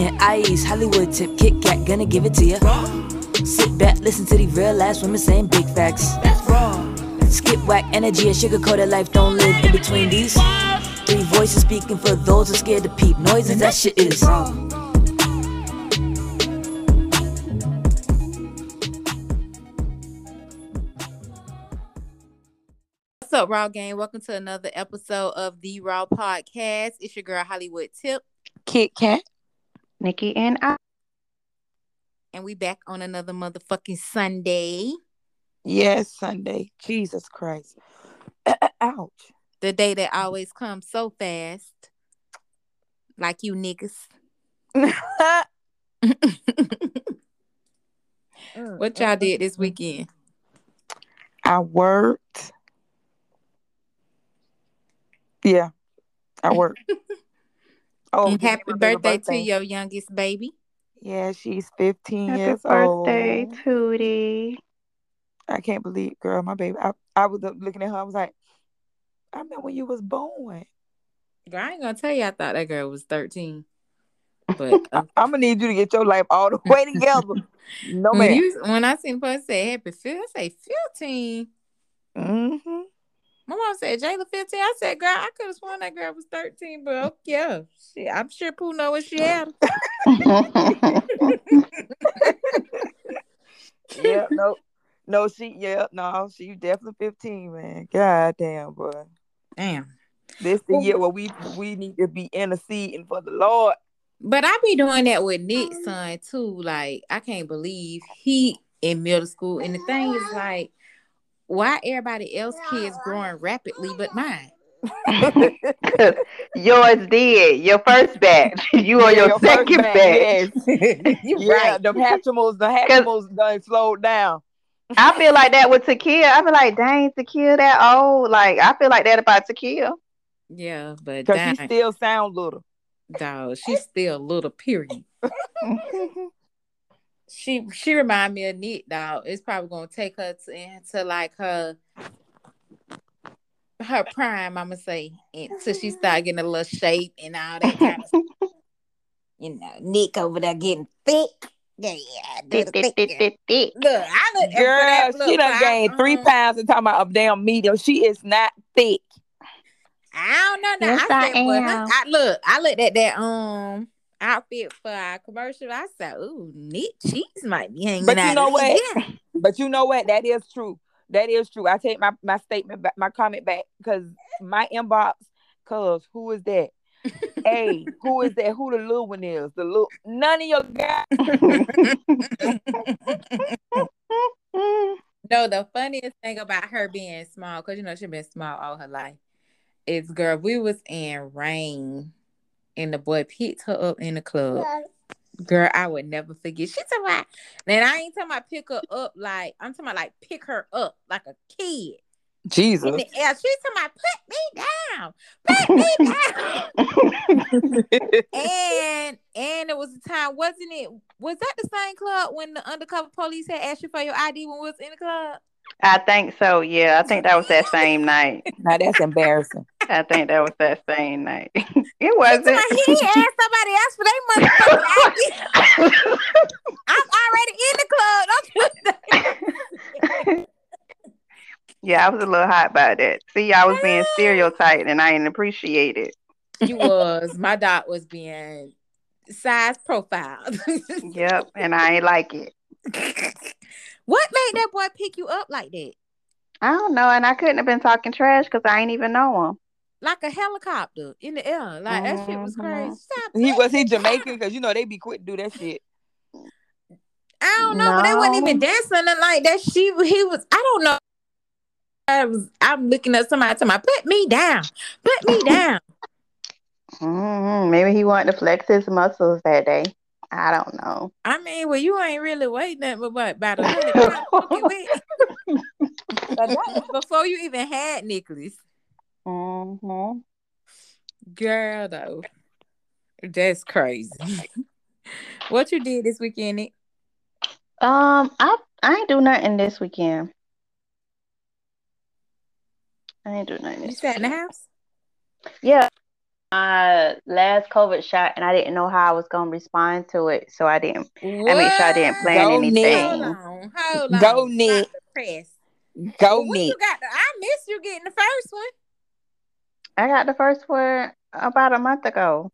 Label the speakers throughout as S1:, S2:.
S1: and Ice, Hollywood tip, Kit Kat, gonna give it to ya. Sit back, listen to the real ass women saying big facts. That's raw. Skip whack energy and sugar coated life don't live in between these. Three voices speaking for those who are scared to peep noises. That shit is raw.
S2: What's up, Raw Gang? Welcome to another episode of the Raw Podcast. It's your girl Hollywood Tip,
S3: Kit Kat.
S4: Nikki and I.
S2: and we back on another motherfucking Sunday.
S3: Yes, Sunday. Jesus Christ. Ouch.
S2: The day that always comes so fast. Like you niggas. what y'all did this weekend?
S3: I worked. Yeah, I worked. Oh,
S2: and happy
S3: my baby
S2: birthday, to your youngest baby.
S3: Yeah, she's 15
S4: Happy
S3: years
S4: birthday,
S3: old.
S4: Tootie.
S3: I can't believe, girl, my baby. I, I was looking at her. I was like, I remember when you was born.
S2: Girl, I ain't gonna tell you I thought that girl was 13. But uh,
S3: I'm gonna need you to get your life all the way together. No
S2: when,
S3: man.
S2: you, when I seen the post say happy fifth, I say 15.
S3: hmm
S2: My mom said Jayla 15. I said, girl, I could have sworn that girl was 13, but okay, yeah. Shit, I'm sure Pooh know what she had.
S3: Yeah, no, no, she, yeah, no, she definitely 15, man. God damn, boy.
S2: Damn.
S3: This the year where we we need to be interceding for the Lord.
S2: But I be doing that with Nick's son too. Like, I can't believe he in middle school. And the thing is like, why everybody else kids growing rapidly but mine?
S4: Yours did. Your first batch. You on
S3: Yeah,
S4: your,
S3: first
S4: second batch.
S3: batch,
S2: you
S3: yeah,
S2: right.
S3: the Hatchimals, the Hatchimals done slowed down.
S4: I feel like that with Takia. I feel like, dang, Takia that old. Like, I feel like that about Takia.
S2: Yeah, but
S3: Cause she still sound little.
S2: dog, she's still a little period. She she remind me of Nick, dog. It's probably gonna take her to into like her her prime, I'ma say, until she start getting a little shape and all that kind of stuff. You know, Nick over there getting thick. Yeah, do the thick. girl. Look, I look
S3: Girl, she done gained three
S2: pounds.
S3: pounds and talking about a damn medium. She is not thick.
S2: I don't know. Now.
S4: Yes,
S2: I,
S4: I
S2: said, well,
S4: am.
S2: I look, I looked at that um outfit for our commercial. I said, "Ooh, Nick cheese might be hanging
S3: But you
S2: out."
S3: know what?
S2: there."
S3: But you know what? That is true. That is true. I take my, my statement back, my comment back, because my inbox, cause who is that? hey, who is that? Who the little one is? The little none of your guys.
S2: No, the funniest thing about her being small, because you know she's been small all her life, is girl, we was in rain and the boy picked her up in the club. Girl, I would never forget. She talking about, then I ain't talking about pick her up like I'm talking about like pick her up like a kid in
S3: Jesus.
S2: the air. She's talking about put me down, put me down. and and it was a time, wasn't it? Was that the same club when the undercover police had asked you for your ID when we was in the club?
S4: I think so. Yeah, I think that was that same night.
S3: now that's embarrassing.
S4: I think that was that same night. it wasn't.
S2: he asked somebody else for their motherfucking I'm already in the club. Don't you
S4: yeah, I was a little hot about that. See, I was being stereotyped and I didn't appreciate it.
S2: You was. My dot was being size profiled.
S4: Yep, and I ain't like it.
S2: what made that boy pick you up like that?
S4: I don't know, and I couldn't have been talking trash because I ain't even know him.
S2: Like a helicopter in the air. Like that shit was
S4: Mhm.
S2: crazy. Stop
S3: He was he Jamaican because you know they be quick to do that shit.
S2: I don't know, but they wasn't even dancing nothing like that. She he was I don't know. I was I'm looking at somebody telling me, put me down, put me down.
S4: hmm Maybe he wanted to flex his muscles that day. I don't know.
S2: I mean, well, you ain't really waiting nothing but what, about a hundred pounds fucking weight. But that was before you even had Nicholas.
S4: Hmm
S2: Girl, though. That's crazy. what you did this weekend, Nick?
S4: Um, I I ain't do nothing this weekend. I ain't do nothing
S2: You
S4: this
S2: sat in the house?
S4: Yeah, my last COVID shot, and I didn't know how I was gonna respond to it, so I didn't. I made sure I didn't plan
S3: Go
S4: anything.
S2: Hold on, hold on.
S3: Go,
S2: Stop
S3: Nick.
S2: the Press.
S3: Go
S2: When you
S3: Nick.
S2: got the, I missed you getting the first one.
S4: I got the first one about a month ago.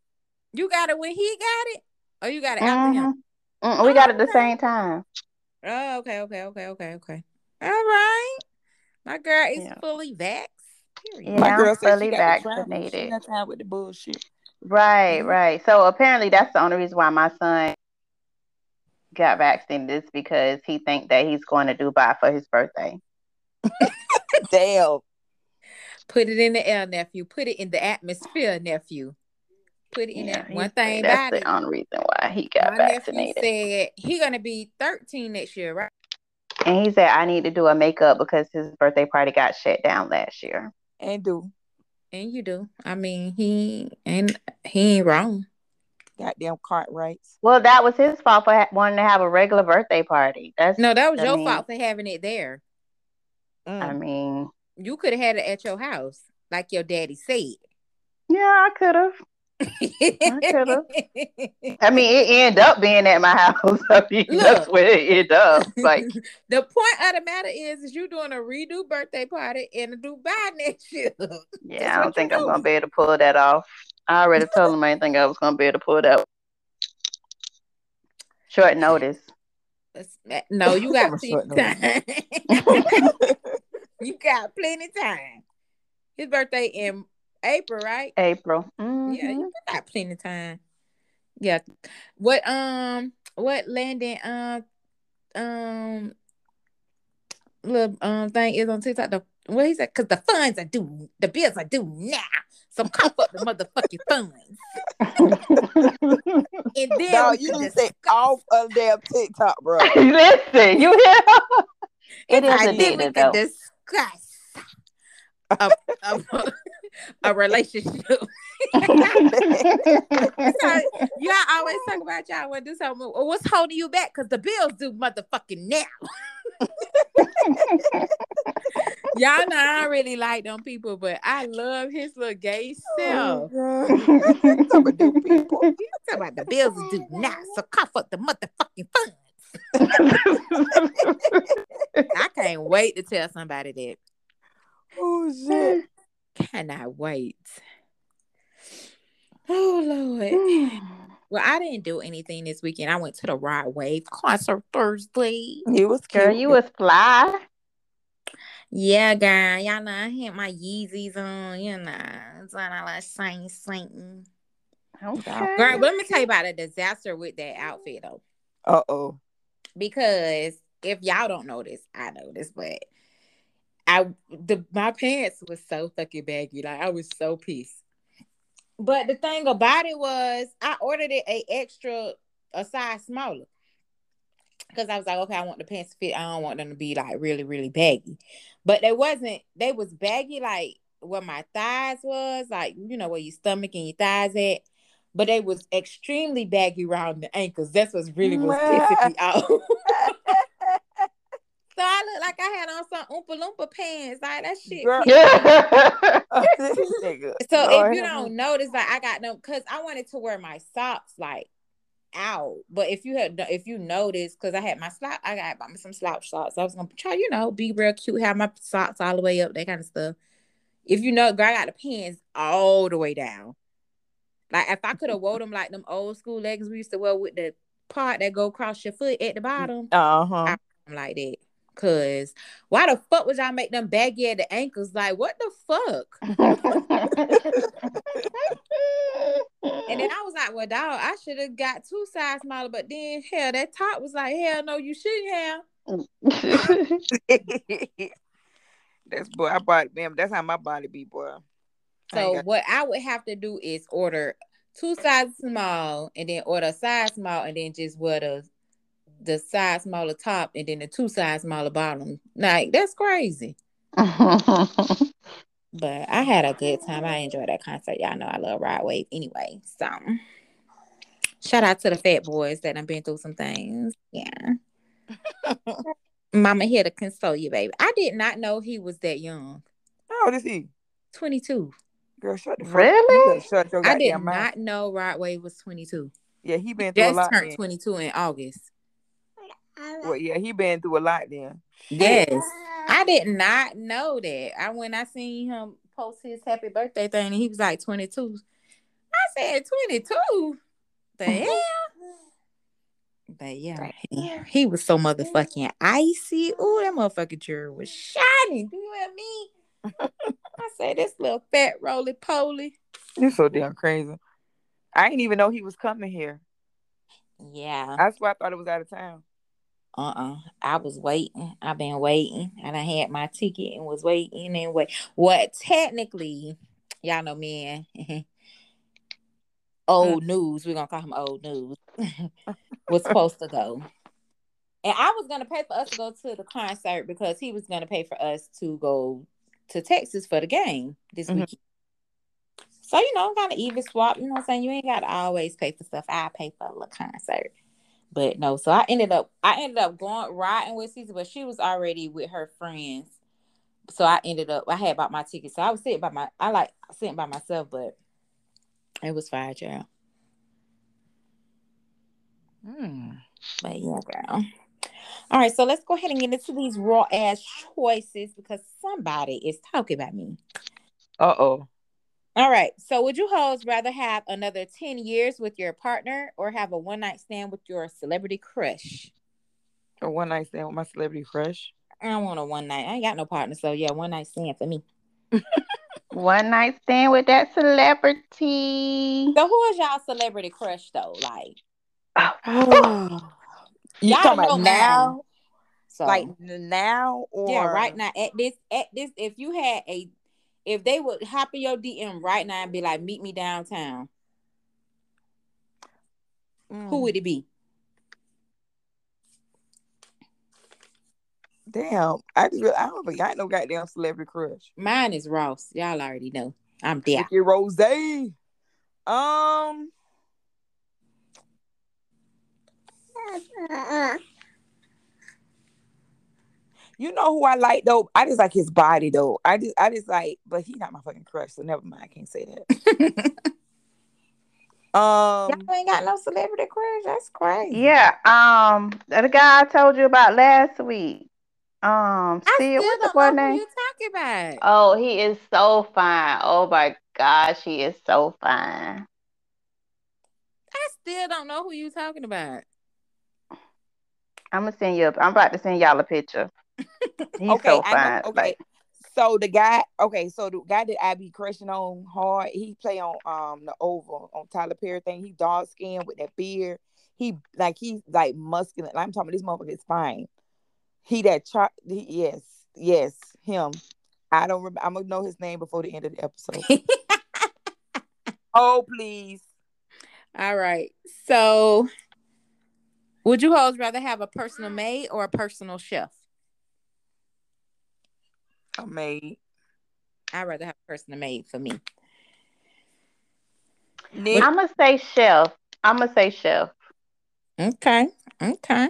S2: You got it when he got it, or you got it after him?
S4: Mhm. Mm, we got it the same time.
S2: Oh, okay, okay, okay, okay, okay. All right. My girl is
S4: Yeah.
S2: fully vaxxed.
S4: Yeah,
S3: My
S4: I'm
S3: girl said
S4: fully
S3: she got the try- She
S4: vaccinated.
S3: got time with the bullshit.
S4: Right,
S2: Mhm.
S4: right. So apparently that's the only reason why my son got vaccinated is because he think that he's going to Dubai for his birthday.
S3: Damn.
S2: Put it in the air, nephew. Put it in the atmosphere, nephew. Put it in
S4: Yeah,
S2: that
S4: he
S2: one thing
S4: that's
S2: about
S4: the
S2: it.
S4: only reason why he got
S2: My nephew
S4: vaccinated.
S2: said he gonna be 13 next year, right?
S4: And he said I need to do a makeup because his birthday party got shut down last year.
S3: And do.
S2: And you do. I mean, he ain't he ain't wrong.
S3: Goddamn cart rights.
S4: Well, that was his fault for ha- wanting to have a regular birthday party. That's
S2: No, that was
S4: I
S2: your
S4: mean-
S2: fault for having it there.
S3: Mm.
S4: I mean,
S2: You could have had it at your house, like your daddy said.
S4: yeah, I could have.
S2: could've.
S4: I mean, it ended up being at my house. I mean, that's
S2: Look.
S4: where it ended up. Like,
S2: the point of the matter is, is you doing a redo birthday party in Dubai next year.
S4: yeah, I don't think I'm
S2: do.
S4: gonna be able to pull that off. I already told him I didn't think I was gonna be able to pull that. Short notice.
S2: That's- No, you got
S3: Short
S2: plenty
S3: notice.
S2: time. You got plenty time. His birthday in April, right?
S4: April.
S2: Yeah,
S4: Mhm.
S2: you got plenty time. Yeah. What um what Landon um um little um thing is on TikTok the what he said because the funds are due the bills are due now. So cough up the motherfucking funds. And then
S3: No, you
S2: can
S3: need to say
S2: discuss-
S3: off of damn TikTok, bro.
S4: Listen, you hear? It is
S2: I
S4: a
S2: think we
S4: dinner
S2: can
S4: though.
S2: discuss a, a, relationship. So, y'all always talk about y'all want to do something. Well, what's holding you back? Because the bills do motherfucking now. y'all know I really like them people, but I love his little gay self.
S3: Oh, Talking about people.
S2: You talk about the bills due now, so cough up the motherfucking funds. I can't wait to tell somebody that.
S3: Oh shit.
S2: Can I wait. Oh Lord. Well, I didn't do anything this weekend. I went to the Rod Wave concert Thursday.
S3: It was cute.
S4: Girl, you was fly.
S2: Yeah, girl. Y'all know I had my Yeezys on, you know. It's on I like sing sing.
S4: Okay.
S2: Girl, but let me tell you about a disaster with that outfit though.
S3: Uh oh.
S2: Because if y'all don't notice, I notice, but I the my pants was so fucking baggy. Like I was so pissed. But the thing about it was I ordered it a extra a size smaller. Because I was like, okay, I want the pants to fit. I don't want them to be like really, really baggy. But they wasn't, they was baggy like where my thighs was, like, you know, where your stomach and your thighs at. But they was extremely baggy around the ankles. That's what's really was pissing me off. so I looked like I had on some Oompa Loompa pants. Like that shit.
S3: Girl.
S2: pissed
S3: This nigga.
S2: so
S3: Lord
S2: if you
S3: have
S2: don't notice, like I got them because I wanted to wear my socks like out. But if you had, if you notice, because I had my slop, I got bought me some slouch socks. I was gonna try, you know, be real cute, have my socks all the way up, that kind of stuff. If you know, girl, I got the pants all the way down. Like if I could have wore them like them old school leggings we used to wear with the part that go across your foot at the bottom,
S3: Uh huh.
S2: I'm like that. Cause why the fuck would y'all make them baggy at the ankles? Like what the fuck? And then I was like, well, dog, I should have got two size smaller. But then, hell, that top was like, hell no, you shouldn't have.
S3: That's boy. I bought man. That's how my body be, boy. I
S2: So
S3: got-
S2: what I would have to do is order two sizes small, and then order a size small, and then just wear the the size smaller top, and then the two size smaller bottom. Like that's crazy. But I had a good time. I enjoyed that concert. Y'all know I love Rod Wave anyway. So shout out to the fat boys that I've been through some things. Yeah. Mama here to console you, baby. I did not know he was that young.
S3: How old is he?
S2: 22.
S3: Girl, shut the
S4: Really?
S3: Shut your
S2: I did
S3: mouth.
S2: not know Rod Wave was 22.
S3: Yeah, he been through a lot.
S2: turned
S3: Then.
S2: 22 in August.
S3: Well, yeah, he been through a lot then.
S2: Yes. I did not know that. I when I seen him post his happy birthday thing and he was like 22. I said 22. The hell? But yeah, he, he was so motherfucking icy. Ooh, that motherfucking jury was shining. Do you hear me? I said this little fat roly poly.
S3: You're so damn crazy. I didn't even know he was coming here.
S2: Yeah.
S3: That's why I thought it was out of town.
S2: Uh-uh. I was waiting. I've been waiting. And I had my ticket and was waiting and wait. What technically, y'all know me and old mm. news, we're gonna call him old news, was supposed to go. And I was gonna pay for us to go to the concert because he was gonna pay for us to go to Texas for the game this
S3: Mhm.
S2: weekend. So, you know, I'm kind of even swap, you know what I'm saying? You ain't gotta always pay for stuff. I pay for a little concert. But no, so I ended up I ended up going riding with Caesar, but she was already with her friends. So I ended up I had bought my ticket. So I was sitting by my I like sitting by myself, but it was fire, child.
S3: Hmm.
S2: But yeah, girl. All right, so let's go ahead and get into these raw ass choices because somebody is talking about me.
S3: Uh oh.
S2: All right, so would you hoes rather have another 10 years with your partner or have a one night stand with your celebrity crush?
S3: A one night stand with my celebrity crush.
S2: I don't want a one night. I ain't got no partner, so yeah, one night stand for me.
S4: One night stand with that celebrity.
S2: So who is y'all celebrity crush though? Like,
S3: Oh. you
S2: Y'all
S3: talking
S2: know
S3: about now?
S2: so
S3: Like now or
S2: yeah, right now at this at this, if you had a, if they would hop in your DM right now and be like, meet me downtown,
S3: Mm.
S2: who would it be?
S3: Damn, I just really, I don't think I ain't no goddamn celebrity crush.
S2: Mine is Ross. Y'all already know. I'm.
S3: Ricky Rose. Um. You know who I like though? I just like his body though. I just I just like, but he not my fucking crush, so never mind. I can't say that. Um,
S2: Y'all ain't got no celebrity crush. That's crazy.
S4: Yeah, um, the guy I told you about last week. Um,
S2: I
S4: Sid,
S2: still
S4: what's the
S2: don't
S4: boy
S2: know who
S4: name?
S2: you talking about.
S4: Oh, he is so fine. Oh my gosh, he is so fine.
S2: I still don't know who you talking about.
S4: I'm gonna send you. A, I'm about to send y'all a picture. He's
S3: okay,
S4: so fine.
S3: know. Okay,
S4: Like,
S3: so the guy, okay, so the guy that I be crushing on hard, he play on um the Oval on Tyler Perry thing. He dark skinned with that beard. He like he's like muscular. I'm talking about this motherfucker is fine. He that char- he, yes, yes, him. I don't remember. I'm gonna know his name before the end of the episode. oh please.
S2: All right. So, would you hoes rather have a personal maid or a personal chef?
S3: A maid.
S2: I'd rather have a personal maid for me.
S3: Nick.
S4: I'm gonna say chef. I'm gonna say chef.
S2: Okay. Okay.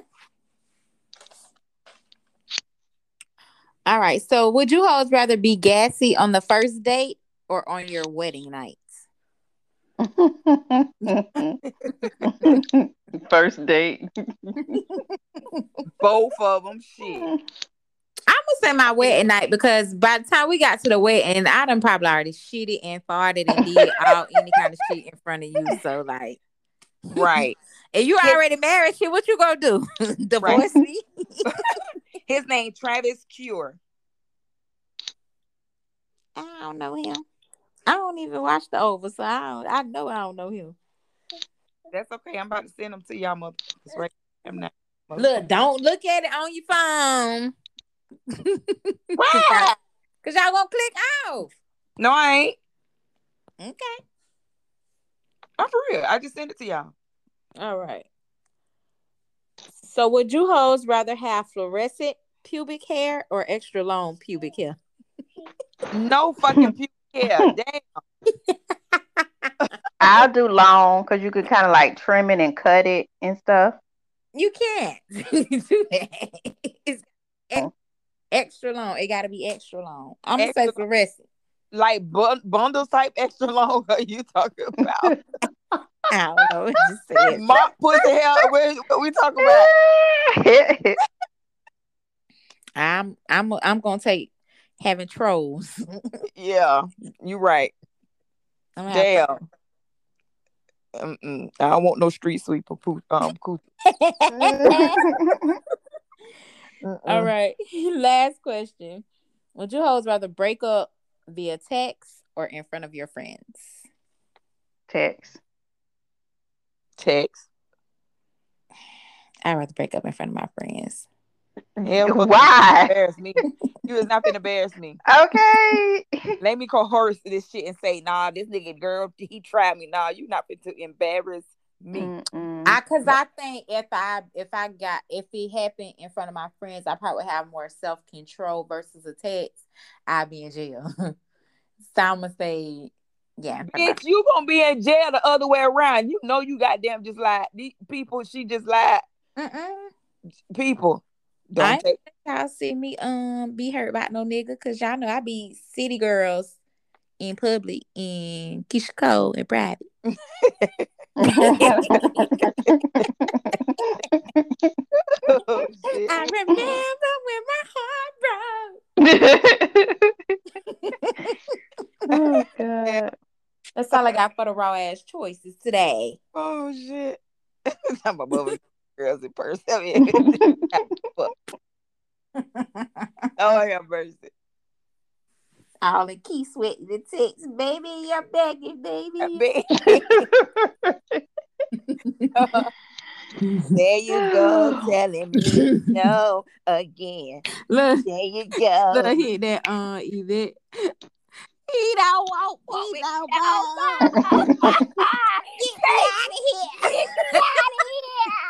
S2: All right. So, would you hoes rather be gassy on the first date or on your wedding night?
S4: First date.
S3: both of them. Shit.
S2: I'm gonna say my wedding night because by the time we got to the wedding, I done probably already shitted and farted and did all any kind of shit in front of you. So like,
S3: Right.
S2: and you already married, shit. What you gonna do? Divorce me?
S3: His name Travis Cure.
S2: I don't know him. I don't even watch the Oval, so I don't, I know I don't know him.
S3: That's okay. I'm about to send them to y'all motherfuckers right now.
S2: Look, don't look at it on your phone.
S3: Why?
S2: Cause y'all gonna click off.
S3: No, I ain't.
S2: Okay.
S3: I'm for real. I just sent it to y'all.
S2: All right. So would you hoes rather have fluorescent pubic hair or extra long pubic hair?
S3: No fucking pubic hair. Damn.
S4: I'll do long because you could kind of like trim it and cut it and stuff.
S2: You can't do that. It's ex- oh. extra long. It gotta be extra long. I'm gonna say
S3: Extra-
S2: fluorescent.
S3: like bun- bundles type extra long are you talking about?
S2: I don't know. It just said.
S3: Mop pussy. What, what we talking about?
S2: I'm I'm I'm gonna take having trolls.
S3: Yeah, you're right.
S2: I'm
S3: Damn. Mm-mm. I don't want no street sweeper. Poo- um, coo-
S2: All Last question. Would you hoes rather break up via text or in front of your friends?
S4: Text.
S3: Text.
S2: I'd rather break up in front of my friends.
S3: Hell,
S4: Why?
S3: Embarrass me. You is not gonna embarrass me.
S4: Okay.
S3: Let me coerce this shit and say, nah, this nigga girl, he tried me. Nah, you not fit to embarrass me.
S4: Mm-mm.
S2: I cause I think if I if I got if it happened in front of my friends, I probably have more self control versus a text. I'd be in jail. so I'm gonna say, yeah. in front of
S3: Bitch, you gonna be in jail the other way around. You know you goddamn just lied. These people, she just lied.
S2: Mm-mm.
S3: People.
S2: I
S3: Don't
S2: ain't
S3: take
S2: y'all see me um be hurt about no nigga because y'all know I be city girls in public in Keyshia Cole in private.
S3: oh, shit.
S2: I remember when my heart broke.
S4: oh god.
S2: That's all I got for the raw ass choices today.
S3: Oh shit. I'm above girls in person. I mean, oh, I have mercy.
S2: All in key sweat the text, baby, you're begging, baby.
S3: there you go, telling me no again.
S2: Look,
S3: There you go.
S2: look, hit that uh Yvette. He don't want, he don't want. Get me out of here. Get me out of here.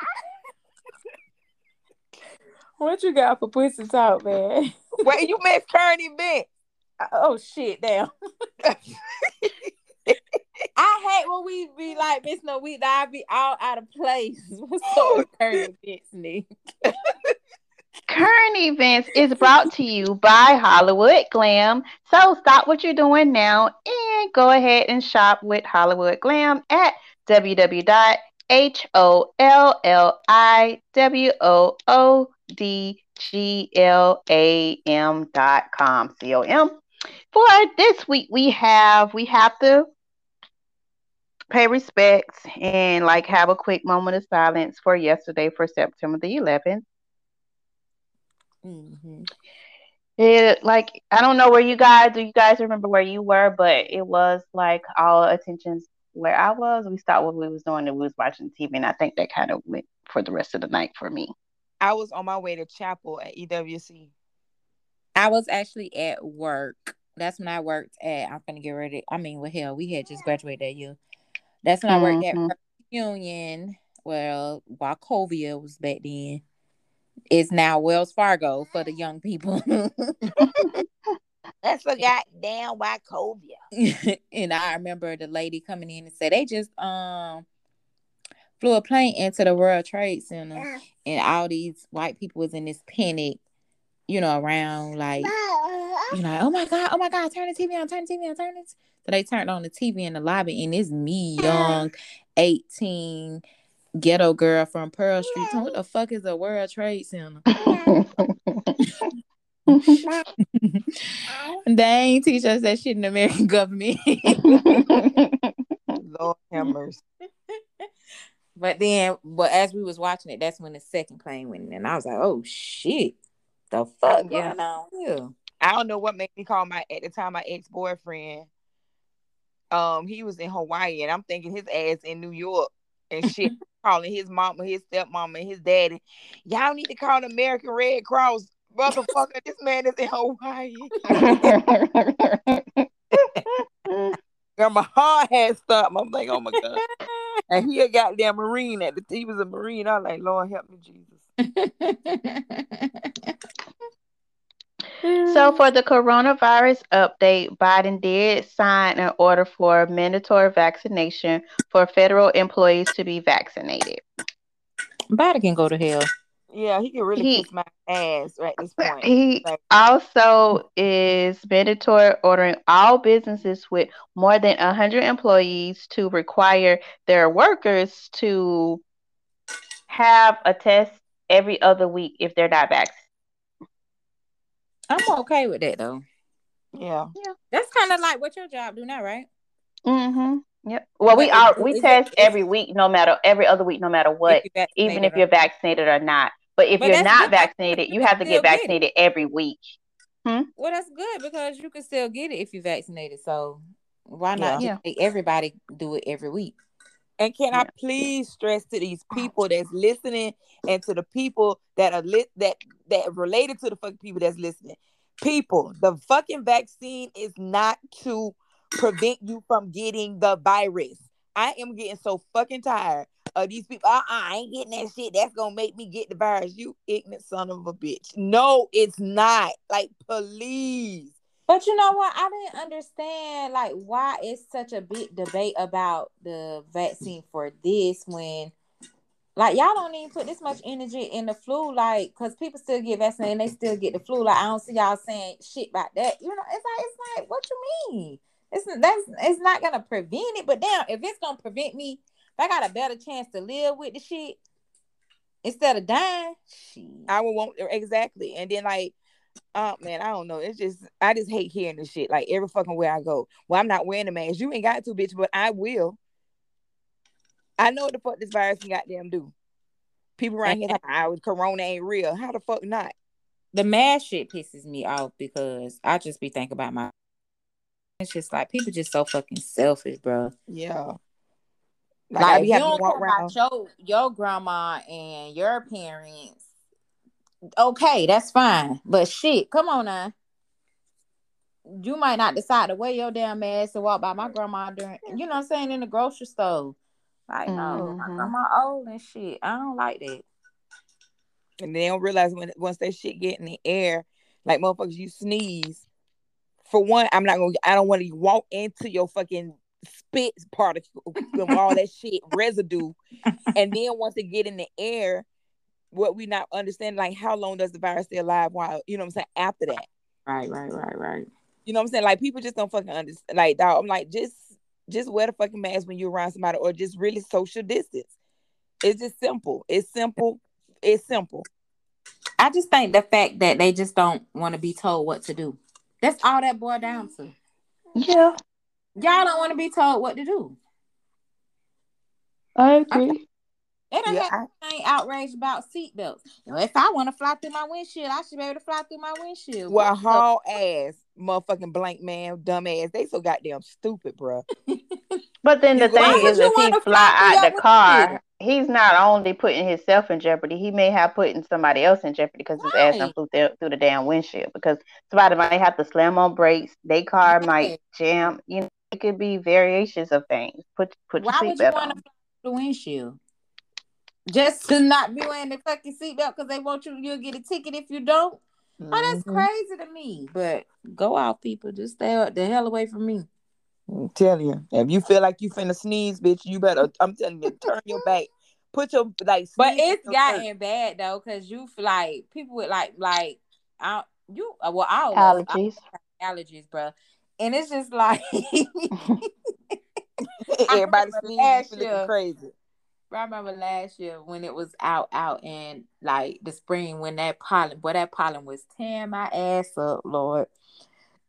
S2: What you got for pussy talk, man?
S3: Wait, you missed current event.
S2: Oh shit, damn. I hate when we be like Miss No Week. I be all out of place. What's up with current events, Nick?
S4: Current events is brought to you by Hollywood Glam. So stop what you're doing now and go ahead and shop with Hollywood Glam at www.hollywoodglam.com. com. For this week, we have we have to pay respects and like have a quick moment of silence for yesterday for September the 11th.
S2: Mm-hmm.
S4: It like I don't know where you guys do you guys remember where you were, but it was like all attentions where I was. We stopped what we was doing and we was watching TV, and I think that kind of went for the rest of the night for me.
S3: I was on my way to chapel at EWC.
S2: I was actually at work. That's when I worked at. I'm gonna get ready. I mean, well, hell, we had just graduated that year. That's when I worked at
S4: Mhm.
S2: First Union. Well, Wachovia was back then. It's now Wells Fargo for the young people.
S3: That's a goddamn Wachovia.
S2: and I remember the lady coming in and said they just um flew a plane into the World Trade Center, and all these white people was in this panic, you know, around like you know, oh my god, oh my god, turn the TV on, turn the TV on, turn it. So they turned on the TV in the lobby, and it's me, young, eighteen, ghetto girl from Pearl Street. So what the fuck is a World Trade Center? they ain't teach us that shit in the American government.
S3: Lord have mercy.
S2: But then, but as we was watching it, that's when the second plane went in, and I was like, "Oh shit, the fuck
S3: Yeah.
S2: going on here?"
S3: I don't know what made me call my at the time my ex boyfriend. Um, he was in Hawaii, and I'm thinking his ass in New York and shit. calling his mama, his stepmama, and his daddy. Y'all need to call the American Red Cross, motherfucker. this man is in Hawaii. Girl, my heart had stopped. I'm like, oh my god. And he a goddamn Marine at the he was a Marine. I was like, Lord help me, Jesus.
S4: So for the coronavirus update, Biden did sign an order for mandatory vaccination for federal employees to be vaccinated.
S2: Biden can go to hell.
S3: Yeah, he can really
S4: He-
S3: kiss my ass right at this point.
S4: He
S3: Like-
S4: also is mandatory ordering all businesses with more than 100 employees to require their workers to have a test every other week if they're not vaccinated.
S2: I'm okay with that though.
S3: Yeah. Yeah.
S2: That's kind of like what your job do now, right?
S4: Mm-hmm. Yep. Well, we
S2: But
S4: are we
S2: is it-
S4: test every week, no matter every other week, no matter what,
S2: you
S4: even if you're vaccinated or not. But if
S2: But
S4: you're not
S2: good,
S4: vaccinated, you have to
S2: Still
S4: get
S2: get
S4: vaccinated every week. Hmm?
S2: Well, that's good because you can still get it if you're vaccinated. So why not
S4: Yeah.
S2: make everybody do it every week?
S3: And can I please stress to these people that's listening and to the people that are lit that that related to the fucking people that's listening. People, the fucking vaccine is not to prevent you from getting the virus. I am getting so fucking tired of these people. Uh-uh, I ain't getting that shit. That's gonna make me get the virus. You ignorant son of a bitch. No, it's not. Like, please.
S2: But you know what? I didn't understand like why it's such a big debate about the vaccine for this when like y'all don't even put this much energy in the flu, like because people still get vaccinated and they still get the flu. Like I don't see y'all saying shit about that. You know, it's like it's like what you mean? It's that's it's not gonna prevent it, but damn, if it's gonna prevent me, if I got a better chance to live with the shit instead of dying, shit.
S3: I would want exactly. And then like, oh man, I don't know. It's just I just hate hearing this shit. Like every fucking where I go. Well, I'm not wearing a mask. You ain't got to, bitch, but I will. I know what the fuck this virus can goddamn do. People around here "I was oh, corona ain't real." How the fuck not?
S2: the mask shit pisses me off because I just be thinking about my. It's just like people just so fucking selfish, bro.
S3: Yeah.
S2: Like,
S3: I
S2: if
S3: be
S2: you don't care
S3: around.
S2: about your your grandma and your parents, okay, that's fine. But shit, come on now. You might not decide to wear your damn mask to walk by my grandma during, you know what I'm saying, in the grocery store. Like, no, my
S4: Mhm.
S2: grandma old and shit. I don't like that.
S3: and they don't realize when once that shit get in the air, like motherfuckers, you sneeze. For one, I'm not gonna. I don't want to walk into your fucking spit particle of all that shit residue, and then once it get in the air, what we not understand, like how long does the virus stay alive? While you know what I'm saying after that,
S2: Right, right, right, right.
S3: you know what I'm saying? Like people just don't fucking understand. Like dog, I'm like just just wear the fucking mask when you're around somebody, or just really social distance. It's just simple. It's simple. It's simple.
S2: I just think the fact that they just don't want to be told what to do. That's all that boiled down to.
S4: Yeah,
S2: Y'all don't want to be told what to do.
S4: I agree.
S2: It ain't
S3: Yeah,
S2: got- I ain't outraged about seatbelts. You know, if I want to fly through my windshield, I should be able to fly through my windshield.
S3: Well,
S2: What the-
S3: haul ass, motherfucking blank man, dumb ass. They so goddamn stupid, bro.
S4: But then the
S3: Why
S4: thing is, if he fly
S2: fly
S4: out the car,
S2: windshield?
S4: He's not only putting himself in jeopardy, he may have putting somebody else in jeopardy because his ass done flew through, through the damn windshield. Because somebody might have to slam on brakes, they car
S2: Right.
S4: might jam. You know, it could be variations of things. Put put your
S2: Why would you
S4: seatbelt
S2: want
S4: on.
S2: to fly through the windshield? Just to not be wearing the fucking seatbelt because they want you, you'll get a ticket if you don't. Oh, that's
S3: Mhm.
S2: crazy to me. But go out, people. Just stay the hell away from me.
S3: I'm telling you, if you feel like you finna sneeze, bitch, you better. I'm telling you, turn your back, put your like.
S2: But it's
S3: your shirt.
S2: gotten bad though, cause you feel like people with like like I you uh, well all of us,
S4: Allergies.
S2: allergies, bro. And it's just like
S3: Everybody
S2: remember
S3: sneeze,
S2: last
S3: you looking crazy.
S2: I remember last year when it was out out in like the spring when that pollen, boy, that pollen was tearing my ass up, Lord.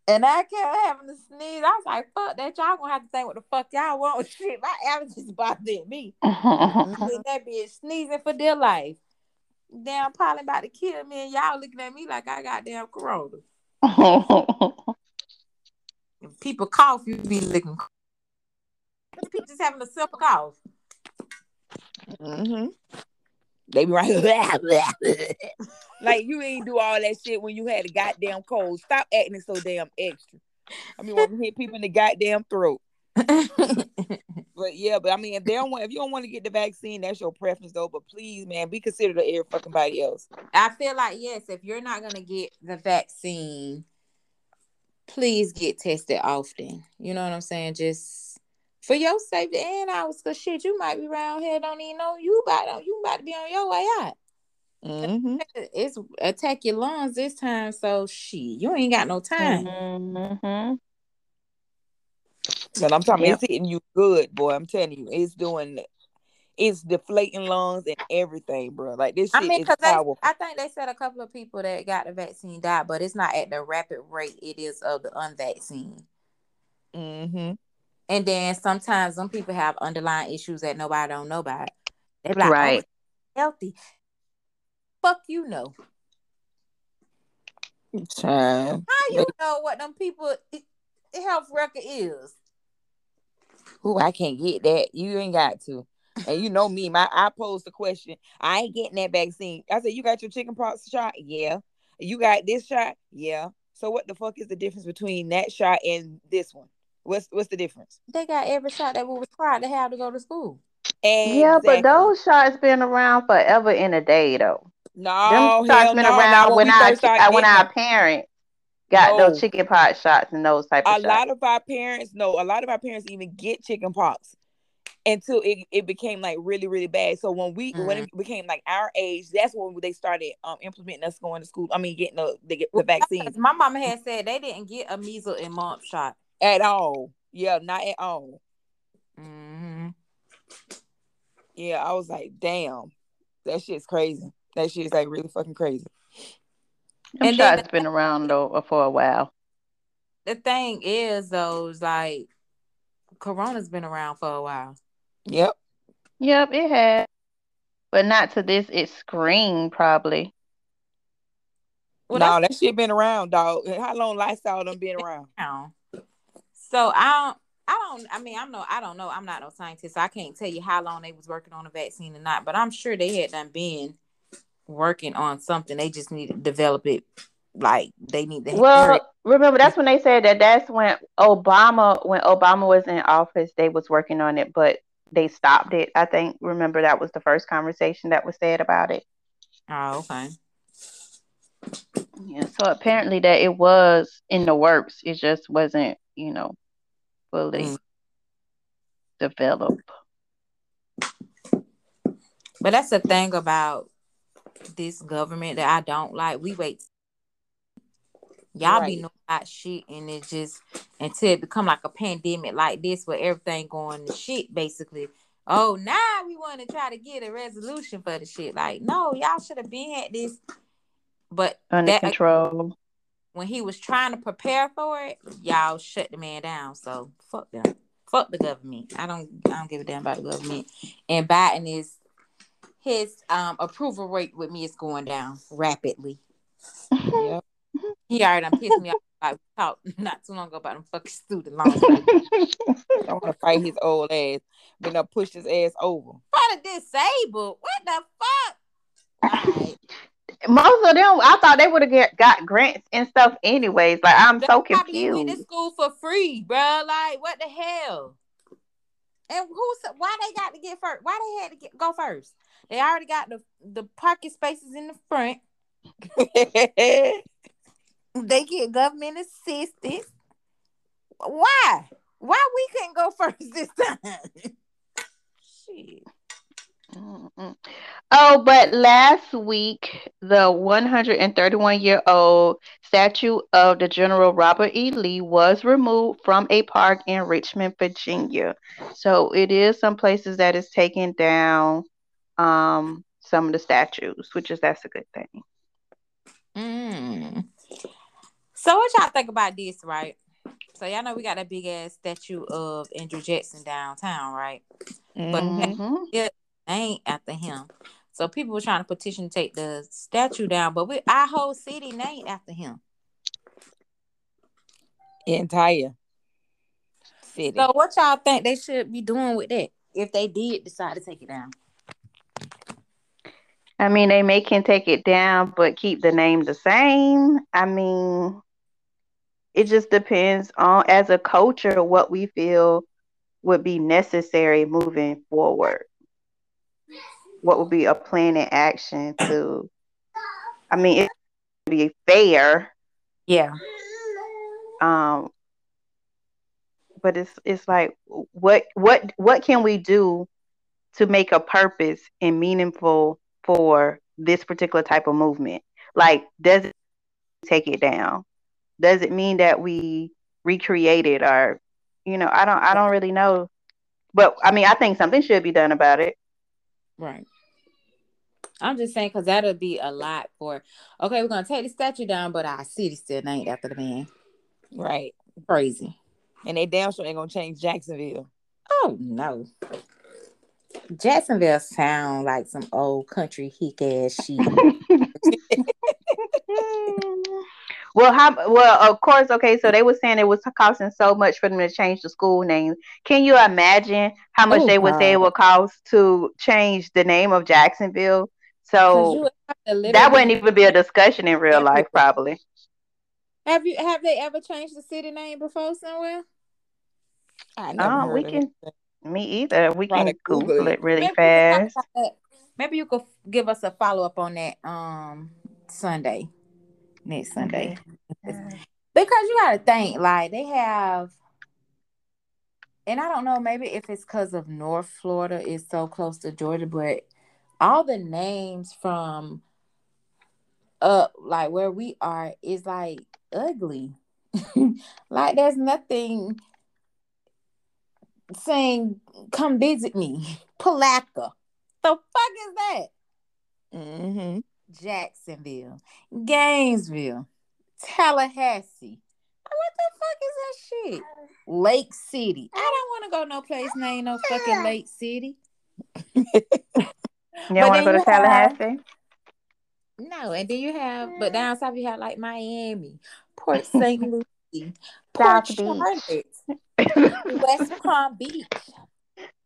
S2: And I kept having to sneeze. I was like, fuck that. Y'all gonna have to think what the fuck y'all want. Shit, my allergies bothering me. And that bitch sneezing for dear life. Damn probably about to kill me, and y'all looking at me like I got damn corona. If people cough, you be looking. People just having a simple cough.
S3: Mm-hmm. They be right here. like you ain't do all that shit when you had a goddamn cold. Stop acting so damn extra. I mean, want to hit people in the goddamn throat. But yeah, but I mean, if they don't want, if you don't want to get the vaccine, that's your preference though. But please, man, be considerate of every fucking body else.
S2: I feel like yes, if you're not gonna get the vaccine, please get tested often. You know what I'm saying? Just for your safety and ours, cause shit, you might be around here don't even know you about you about to be on your way out.
S3: Mm-hmm.
S2: It's attack your lungs this time, so shit, you ain't got no time.
S4: Mm-hmm.
S3: But I'm talking,
S4: Yep.
S3: it's hitting you good, boy. I'm telling you, it's doing, it's deflating lungs and everything, bro. Like this
S2: I mean, because. I think they said a couple of people that got the vaccine died, but it's not at the rapid rate it is of the unvaccinated.
S3: Mm-hmm.
S2: And then sometimes some people have underlying issues that nobody don't know about. They be like, oh,
S4: Right.
S2: oh, healthy. Fuck you know.
S3: Child.
S2: How you know what them people health record is?
S3: Who I can't get that. You ain't got to. And you know me, my I posed the question. I ain't getting that vaccine. I said, You got your chicken pox shot? Yeah. You got this shot? Yeah. So what the fuck is the difference between that shot and this one? What's what's the difference?
S2: They got every shot that was required to have to go to school.
S4: Yeah, but those shots been around forever in a day though.
S3: no
S4: Them shots been
S3: no.
S4: around
S3: Not when
S4: when
S3: we
S4: our
S3: first started
S4: uh, when our parents got
S3: No.
S4: those chicken pox shots and those type of
S3: a
S4: shots.
S3: lot of our parents no a lot of our parents even get chicken pox until it, it became like really really bad so when we when it became like our age that's when they started um implementing us going to school i mean getting the the, the vaccine
S2: My mama had said they didn't get a measles and mumps shot.
S3: At all yeah not at all
S2: Mm-hmm.
S3: yeah i was like damn that shit's crazy that shit's like really fucking crazy
S4: Them
S2: And then
S4: shots been around though for a while.
S2: The thing is, though, is like Corona's been around for a while.
S3: yep
S4: Yep, it has, but not to this It's extreme probably.
S2: Well,
S3: no
S2: that's
S3: that shit been around dog how long lifestyle done been around
S2: now. So I don't. I don't. I mean, I'm no. I don't know. I'm not no scientist. So I can't tell you how long they was working on a vaccine or not. But I'm sure they had done been working on something. They just need to develop it. Like they need to.
S4: Well, remember that's when they said that that's when Obama when Obama was in office they was working on it, but they stopped it. I think remember that was the first conversation that was said about it.
S2: Oh, okay.
S4: Yeah, so apparently that it was in the works. It just wasn't, you know, fully
S2: Mm.
S4: developed.
S2: But that's the thing about this government that I don't like. We wait. Y'all be
S3: Right.
S2: knowing about shit, and it just until it become like a pandemic like this, where everything going to shit, basically. Oh, now we want to try to get a resolution for the shit. Like, no, y'all should have been at this. But
S4: Under
S2: that
S4: control.
S2: When he was trying to prepare for it, y'all shut the man down. So fuck them. Fuck the government. I don't I don't give a damn about the government. And Biden is his um approval rate with me is going down rapidly.
S3: yep
S2: He already done pissed me off. We talked not too long ago about them fucking student loans.
S3: I want to fight his old ass been up push his ass over
S2: What a disabled. What the fuck? Alright.
S4: Most of them, I thought they would have get got grants and stuff anyways. Like I'm so
S2: They probably went to
S4: confused.
S2: school for free, bro. Like, what the hell? And who's why they got to get first? Why they had to get, go first? They already got the the parking spaces in the front. They get government assistance. Why? Why we couldn't go first this time? Shit.
S4: Mm-mm. Oh, but last week, the 131 year old statue of the General Robert E. Lee was removed from a park in Richmond, Virginia. So it is some places that is taking down um, some of the statues, which is that's a good thing.
S2: Mm. So what y'all think about this, right? So y'all know we got a big ass statue of Andrew Jackson downtown, right?
S3: Mhm.
S4: Mhm.
S2: ain't after him. So people were trying to petition to take the statue down, but we our whole city named after him.
S3: entire city
S2: So what y'all think they should be doing with that if they did decide to take it down?
S4: I mean, they may can take it down, but keep the name the same. I mean, it just depends on, as a culture, what we feel would be necessary moving forward. What would be a plan in action to, I mean, it would be fair,
S2: Yeah.
S4: um, but it's it's like what what what can we do to make a purpose and meaningful for this particular type of movement? Like, does it take it down? Does it mean that we recreate it or you know, I don't I don't really know. But I mean I think something should be done about it.
S2: Right. I'm just saying because that'll be a lot for. Okay, we're gonna take the statue down, but our city still named after the man.
S3: Right.
S2: Crazy.
S3: And they damn sure ain't gonna change Jacksonville.
S2: Oh no. Jacksonville sound like some old country hick ass shit.
S4: well, how? Well, of course. Okay, so they were saying it was costing so much for them to change the school name. Can you imagine how much
S2: Oh,
S4: they would say it would cost to change the name of Jacksonville?
S2: 'Cause you
S4: So
S2: would have to
S4: that wouldn't even be a discussion in real life, probably.
S2: Have you have they ever changed the city name before somewhere?
S3: I never
S4: Oh,
S3: heard
S4: we can.
S3: it.
S4: Me either. We
S3: Try
S4: can
S3: Google
S4: Google
S3: it.
S4: it really
S2: Maybe
S4: fast.
S2: talk about that. Maybe you could give us a follow up on that um Sunday. Next Sunday. Because you gotta think, like they have and I don't know, maybe if it's because of North Florida is so close to Georgia, but all the names from up like where we are is like ugly. like there's nothing saying come visit me. Palatka. The fuck is that?
S3: Mm-hmm.
S2: Jacksonville, Gainesville, Tallahassee. What the fuck is that shit? Lake City. I don't want to go no place named no fucking Lake City.
S4: You don't want to go to Tallahassee?
S2: No, and then you have, but down south you have like Miami, Port St. Lucie, Port
S4: Beach.
S2: Charlotte, West Palm Beach,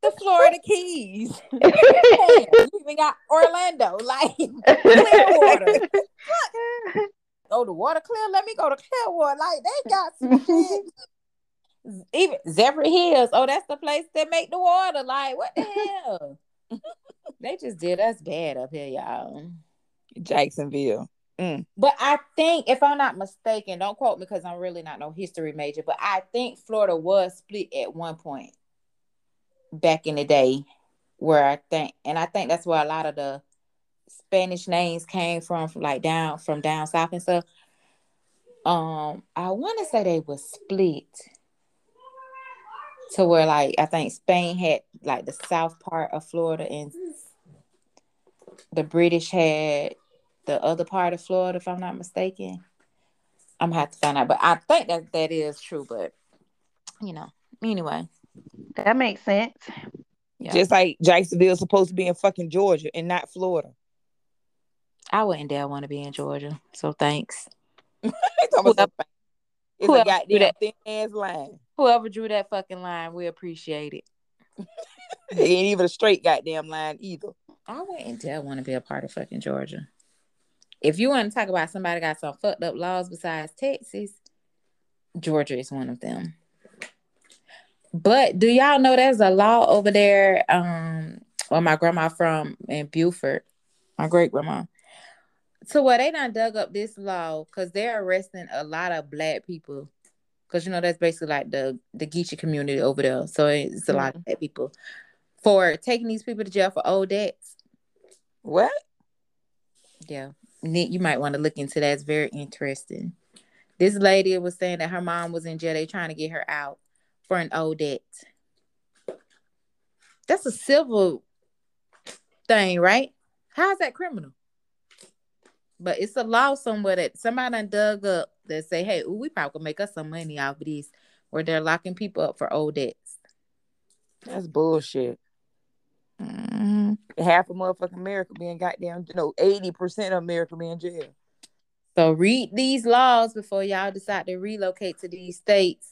S2: the Florida Keys. You even got Orlando, like Clearwater. Oh, the water clear. Let me go to Clearwater. Like they got some. Even Zephyrhills. Oh, that's the place that make the water. Like what the hell? They just did us bad up here, y'all.
S3: Jacksonville. Mm.
S2: But I think, if I'm not mistaken, don't quote me because I'm really not no history major, but I think Florida was split at one point back in the day, where I think, and I think that's where a lot of the Spanish names came from, from like down from down south and stuff. Um, I want to say they were split to where like I think Spain had like the south part of Florida and the British had the other part of Florida, if I'm not mistaken. I'm gonna have to find out, but I think that that is true. But you know, anyway,
S4: that makes sense.
S2: Yeah.
S3: Just like Jacksonville's supposed to be in fucking Georgia and not Florida.
S2: I wouldn't dare want to be in Georgia. So thanks.
S3: They talking about some- It's
S2: whoever
S3: a goddamn
S2: that-
S3: thin ass line.
S2: Whoever drew that fucking line, we appreciate it.
S3: It ain't even a straight goddamn line either.
S2: I wouldn't dare want to be a part of fucking Georgia. If you want to talk about somebody got some fucked up laws besides Texas, Georgia is one of them. But do y'all know there's a law over there? Um, where my grandma from in Beaufort, my great grandma. So where they done dug up this law because they're arresting a lot of black people. Cause you know that's basically like the the Geechee community over there. So it's a lot of black people for taking these people to jail for old debts.
S3: What?
S2: Yeah. Nick, you might want to look into that. It's very interesting. This lady was saying that her mom was in jail. They trying to get her out for an old debt. That's a civil thing, right? How is that criminal? But it's a law somewhere that somebody done dug up that say, hey, ooh, we probably could make us some money off of this, where they're locking people up for old debts.
S3: That's bullshit.
S2: Mhm.
S3: Half of motherfucking America being goddamn, know, 80% of America being in jail.
S2: So read these laws before y'all decide to relocate to these states.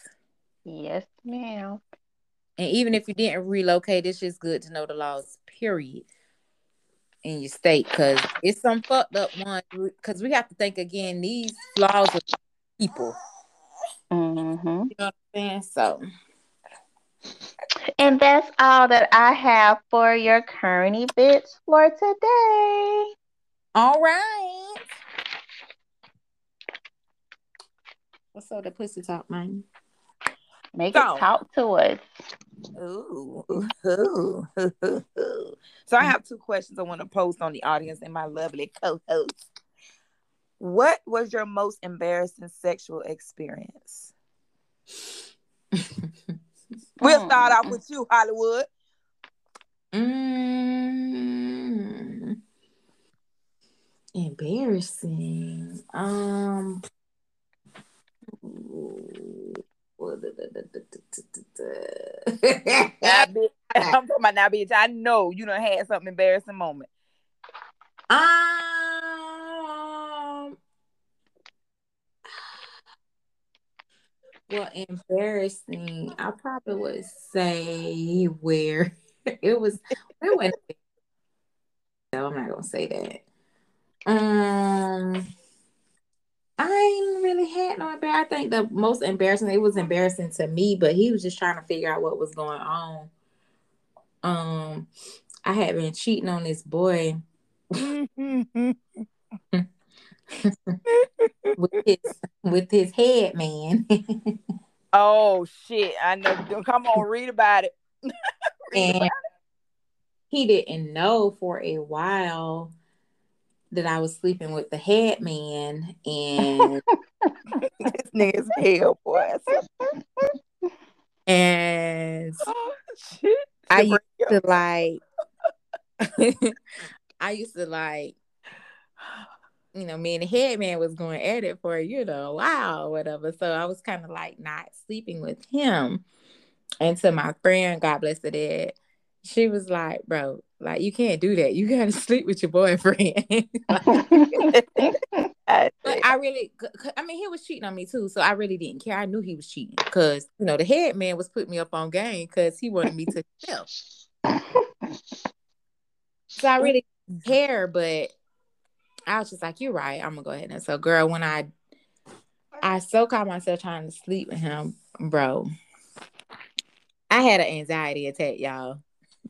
S4: Yes, ma'am.
S2: And even if you didn't relocate, it's just good to know the laws, period, in your state. Because it's some fucked up one. Because we have to think again, these laws are people.
S4: Mm-hmm.
S2: You know what I'm saying? So,
S4: And that's all that I have for your current bits for today.
S2: all right. What's up, the pussy talk, man?
S4: Make
S3: So-
S4: it talk to us.
S3: Ooh, ooh, ooh, ooh, ooh. So I have two questions I want to post on the audience and my lovely co-host. What was your most embarrassing sexual experience? We'll start off with you, Hollywood.
S2: Mm, embarrassing. Um.
S3: I'm talking about now, bitch. I know you don't had something embarrassing moment.
S2: Um. Well, embarrassing. I probably would say where it was. Where went? No, I'm not gonna say that. Um, I ain't really had no embarrassing. I think the most embarrassing. It was embarrassing to me, but he was just trying to figure out what was going on. Um, I had been cheating on this boy with his with his head man.
S3: oh shit! I know. Come on, read about it. Read
S2: and
S3: about
S2: he didn't know for a while that I was sleeping with the head man and
S3: this nigga's hell, boy.
S2: and
S3: Oh shit!
S2: I used to like I used to like you know, me and the head man was going at it for, you know, a while or whatever. So I was kind of like not sleeping with him. And so my friend, God bless her dead, she was like, bro, like you can't do that. You gotta sleep with your boyfriend. But I really, I mean, he was cheating on me too, so I really didn't care. I knew he was cheating because you know the head man was putting me up on game because he wanted me to himself. So I really care, but I was just like, "You're right. I'm gonna go ahead." And so, girl, when I, I so caught myself trying to sleep with him, bro. I had an anxiety attack, y'all.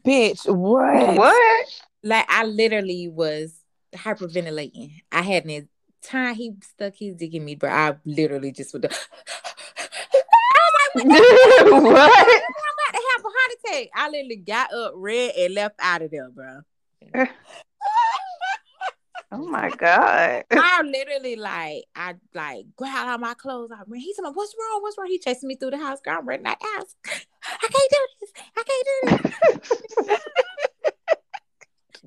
S3: bitch, what?
S4: what?
S2: Like I literally was hyperventilating. I had an time he stuck his dick in me, bro. I literally just would. I was like, what?
S4: what?
S2: I'm about to have a heart attack. I literally got up, red, and left out of there, bro.
S4: Oh my god.
S2: I literally like, I like grab out my clothes. I ran. He said, "What's wrong? What's wrong?" He chasing me through the house. Girl, I'm running. I ask. I can't do this. I can't do this.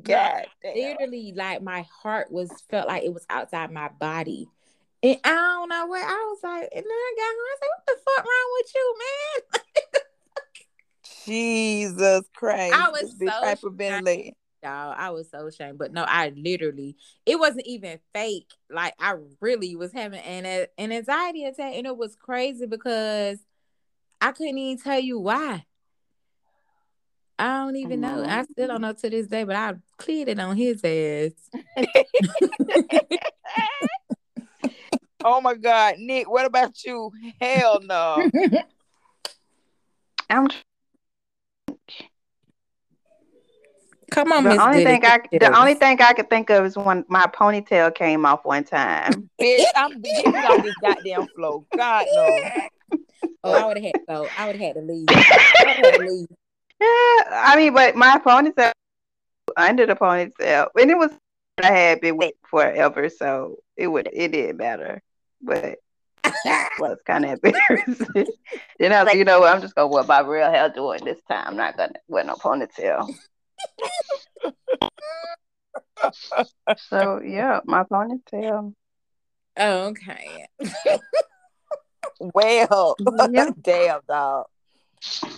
S3: God damn.
S2: Literally, like my heart was felt like it was outside my body. And I don't know what I was like. And then I got home. I was like, "What the fuck wrong with you, man?"
S3: Jesus Christ.
S2: I was
S3: This
S2: so
S3: hyperventilating.
S2: Y'all. I was so ashamed. But no, I literally, it wasn't even fake. Like I really was having an an anxiety attack, and it was crazy because I couldn't even tell you why. I don't even know. I still don't know to this day, but I cleared it on his ass.
S3: Oh my God, Nick, what about you? Hell no.
S4: I'm
S2: Come on,
S4: the
S2: Miss
S4: only
S2: Goody
S4: thing I the only thing I could think of is when my ponytail came off one time.
S3: Bitch, I'm getting on this goddamn flow. God no.
S2: Oh, I would have had to go. I would have had to leave. I would have had to leave.
S4: Yeah, I mean, but my ponytail under the ponytail, and it was I had been wet forever, so it would it didn't matter. But it was kind of embarrassing. then I was like, you know what? I'm just gonna wear my real hair doing this time. I'm not gonna wear no ponytail. so yeah, my ponytail.
S2: Oh, okay.
S3: Well,
S4: Yeah.
S3: damn dog.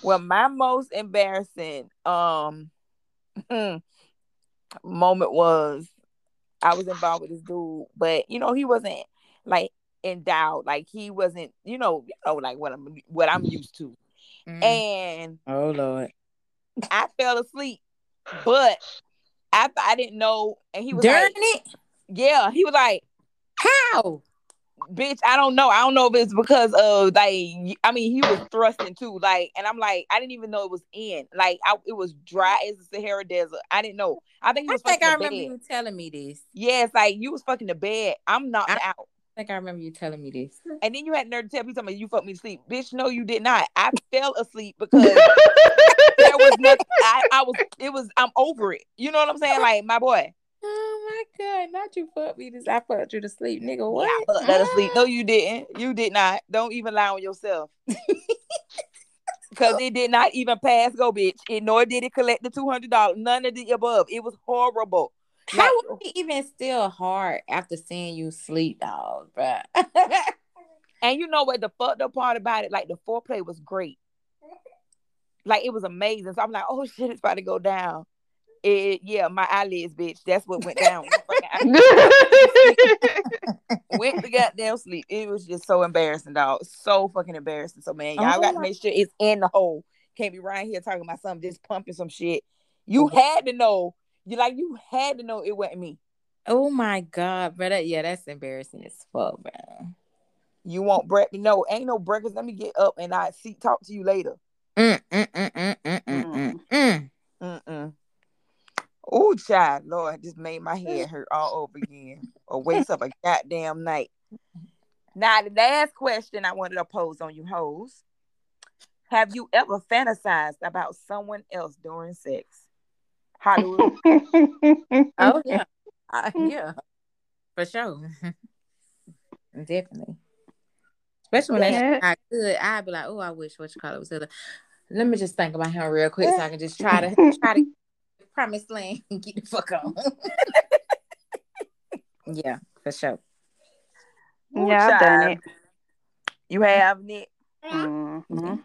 S3: Well, my most embarrassing um moment was I was involved with this dude, but you know, he wasn't like endowed, like he wasn't, you know, you know, like what I'm what I'm used to.
S2: Mm.
S3: And
S2: Oh Lord.
S3: I fell asleep, but after I didn't know, and he was
S2: During
S3: like,
S2: it?
S3: Yeah, he was like,
S2: How?
S3: bitch, I don't know. I don't know if it's because of like I mean he was thrusting too, like, and I'm like, I didn't even know it was in. Like I, it was dry as the Sahara Desert. I didn't know. I think
S2: I think I remember
S3: bed.
S2: you telling me this.
S3: Yeah, it's like you was fucking the bed. I'm knocked out.
S2: I- think I remember you telling me this.
S3: And then you had nerve to tell me something. You fucked me to sleep, bitch. No, you did not. I fell asleep because was nothing. I, I was. It was. I'm over it. You know what I'm saying? Like my boy.
S2: Oh my god, not you fucked me this. I fucked you to sleep, nigga. What?
S3: Yeah, I fucked that asleep. Mm. No, you didn't. You did not. Don't even lie on yourself. Because it did not even pass go, bitch. It nor did it collect the two hundred dollars. None of the above. It was horrible.
S2: How was it even still hard after seeing you sleep, dog, bro?
S3: and you know what the fucked up part about it? Like the foreplay was great. Like it was amazing. So I'm like, oh shit, it's about to go down. It yeah, my eyelids, bitch. That's what went down. went to goddamn sleep. It was just so embarrassing, dog. So fucking embarrassing. So man, y'all oh, got to make sure it's in the hole. Can't be right here talking about something just pumping some shit. You oh. had to know. You like you had to know it wasn't me.
S2: Oh my god, brother. Yeah, that's embarrassing as fuck, man.
S3: You want Brett? No, ain't no breakfast. Let me get up and I see talk to you later. Mm mm mm mm mm mm mm. mm. mm. Oh, child, Lord, just made my head hurt all over again. Or waste of a goddamn night. Now, the last question I wanted to pose on you hoes. Have you ever fantasized about someone else during sex? Hollywood.
S2: oh yeah. Uh, yeah. For sure. Definitely. Especially when yeah. I could, I'd be like, oh, I wish what you call it was other. Let me just think about him real quick so I can just try to try to promise land and get the fuck on. yeah, for sure.
S3: Yeah, I've done it. You have, Nick? Mm-hmm.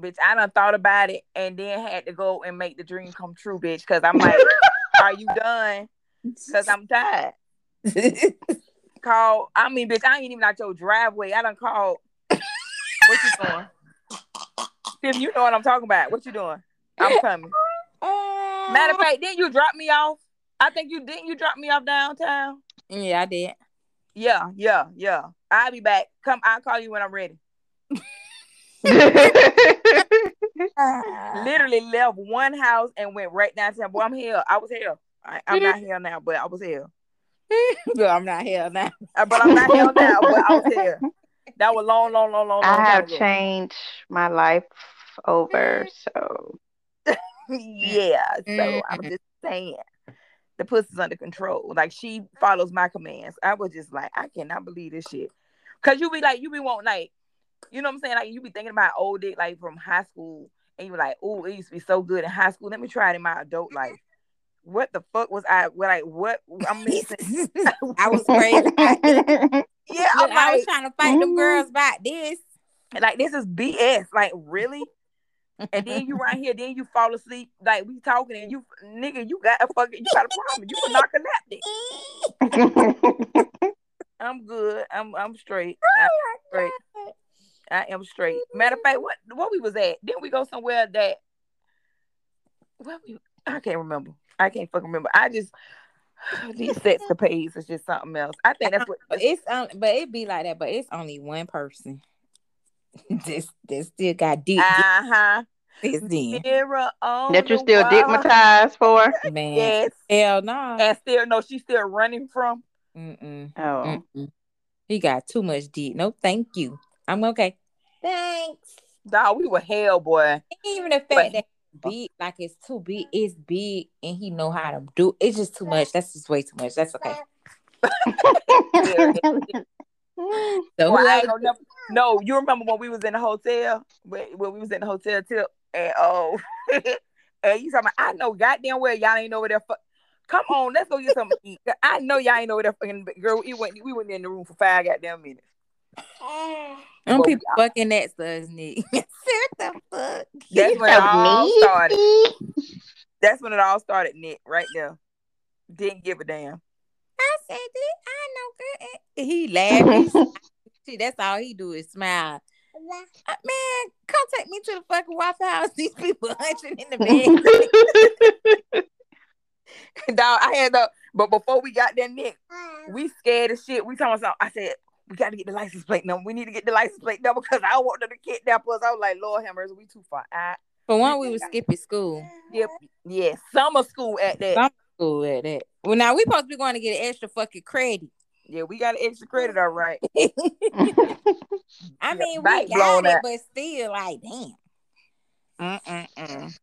S3: Bitch, I done thought about it and then had to go and make the dream come true, bitch. Cause I'm like, are you done? Cause I'm tired. Call, I mean, bitch, I ain't even out your driveway. I done called. what you doing? Tim, you know what I'm talking about. What you doing? I'm coming. Matter of fact, didn't you drop me off? I think you didn't. You drop me off downtown.
S2: Yeah, I did.
S3: Yeah, yeah, yeah. I'll be back. Come, I'll call you when I'm ready. Literally left one house and went right downtown. Boy, I'm here. I was here. I, am not here now, but I was here.
S2: but I'm not here now.
S3: Uh, but I'm not here now, but I was here. That was long, long, long, long. I
S4: have changed my life over, so
S3: yeah. So mm-hmm. I'm just saying the pussy's under control. Like she follows my commands. I was just like, I cannot believe this shit. Cause you be like, you be wanting like, you know what I'm saying? Like you be thinking about old dick like from high school, and you're like, oh, it used to be so good in high school. Let me try it in my adult life. What the fuck was I like? What I'm missing?
S2: I was crazy. yeah, I'm I was trying to fight them mm-hmm. girls about this.
S3: Like this is BS. Like really? and then you right here, then you fall asleep. Like we talking, and you nigga, you got a fucking, you got a problem. You a nap. I'm good. I'm I'm straight. Oh I'm straight. I am straight. Mm-hmm. Matter of fact, what what we was at? Didn't we go somewhere that? Well, we I can't remember. I can't fucking remember. I just these sets the pace is just something else. I think that's what
S2: it's. Um, but it be like that. But it's only one person. this this still got deep. Uh
S3: huh.
S2: This then.
S4: That you're still digmatized for?
S2: Man. Yes. Hell no. Nah.
S3: And still no, she's still running from.
S2: Mm-mm. Oh. Mm-mm. He got too much deep. No, thank you. I'm okay. Thanks.
S3: Dog, we were hell, boy.
S2: Even the fact but, that big, like it's too big, it's big, and he know how to do. It's just too much. That's just way too much. That's okay.
S3: so well, never, no, you remember when we was in the hotel? When, when we was in the hotel tip, and oh, and you talking? I know goddamn well y'all ain't over there. Fu- Come on, let's go get something to eat. I know y'all ain't over there fucking girl. We went, we went in the room for five goddamn minutes.
S2: Them people fucking that us, Nick. what the fuck?
S3: That's when it all started. That's when it all started, Nick. Right there. Didn't give a damn.
S2: I said, I know, girl. He laughing. See, that's all he do is smile. Uh, man, come take me to the fucking Waffle House. These people hunching in the bed.
S3: Dog, I had the but before we got that Nick, we scared as shit. We talking about I said, we got to get the license plate number. We need to get the license plate number because I want them to kidnap us. I was like, Lord Hammers, we too far. I,
S2: For one, we was skipping school.
S3: Yep. Yeah, summer school at that. Summer
S2: school at that. Well, now we supposed to be going to get an extra fucking credit.
S3: Yeah, we got an extra credit, all right.
S2: I
S3: Yeah,
S2: mean, we got it,
S3: out.
S2: but still, like, damn.
S3: Mm-mm-mm.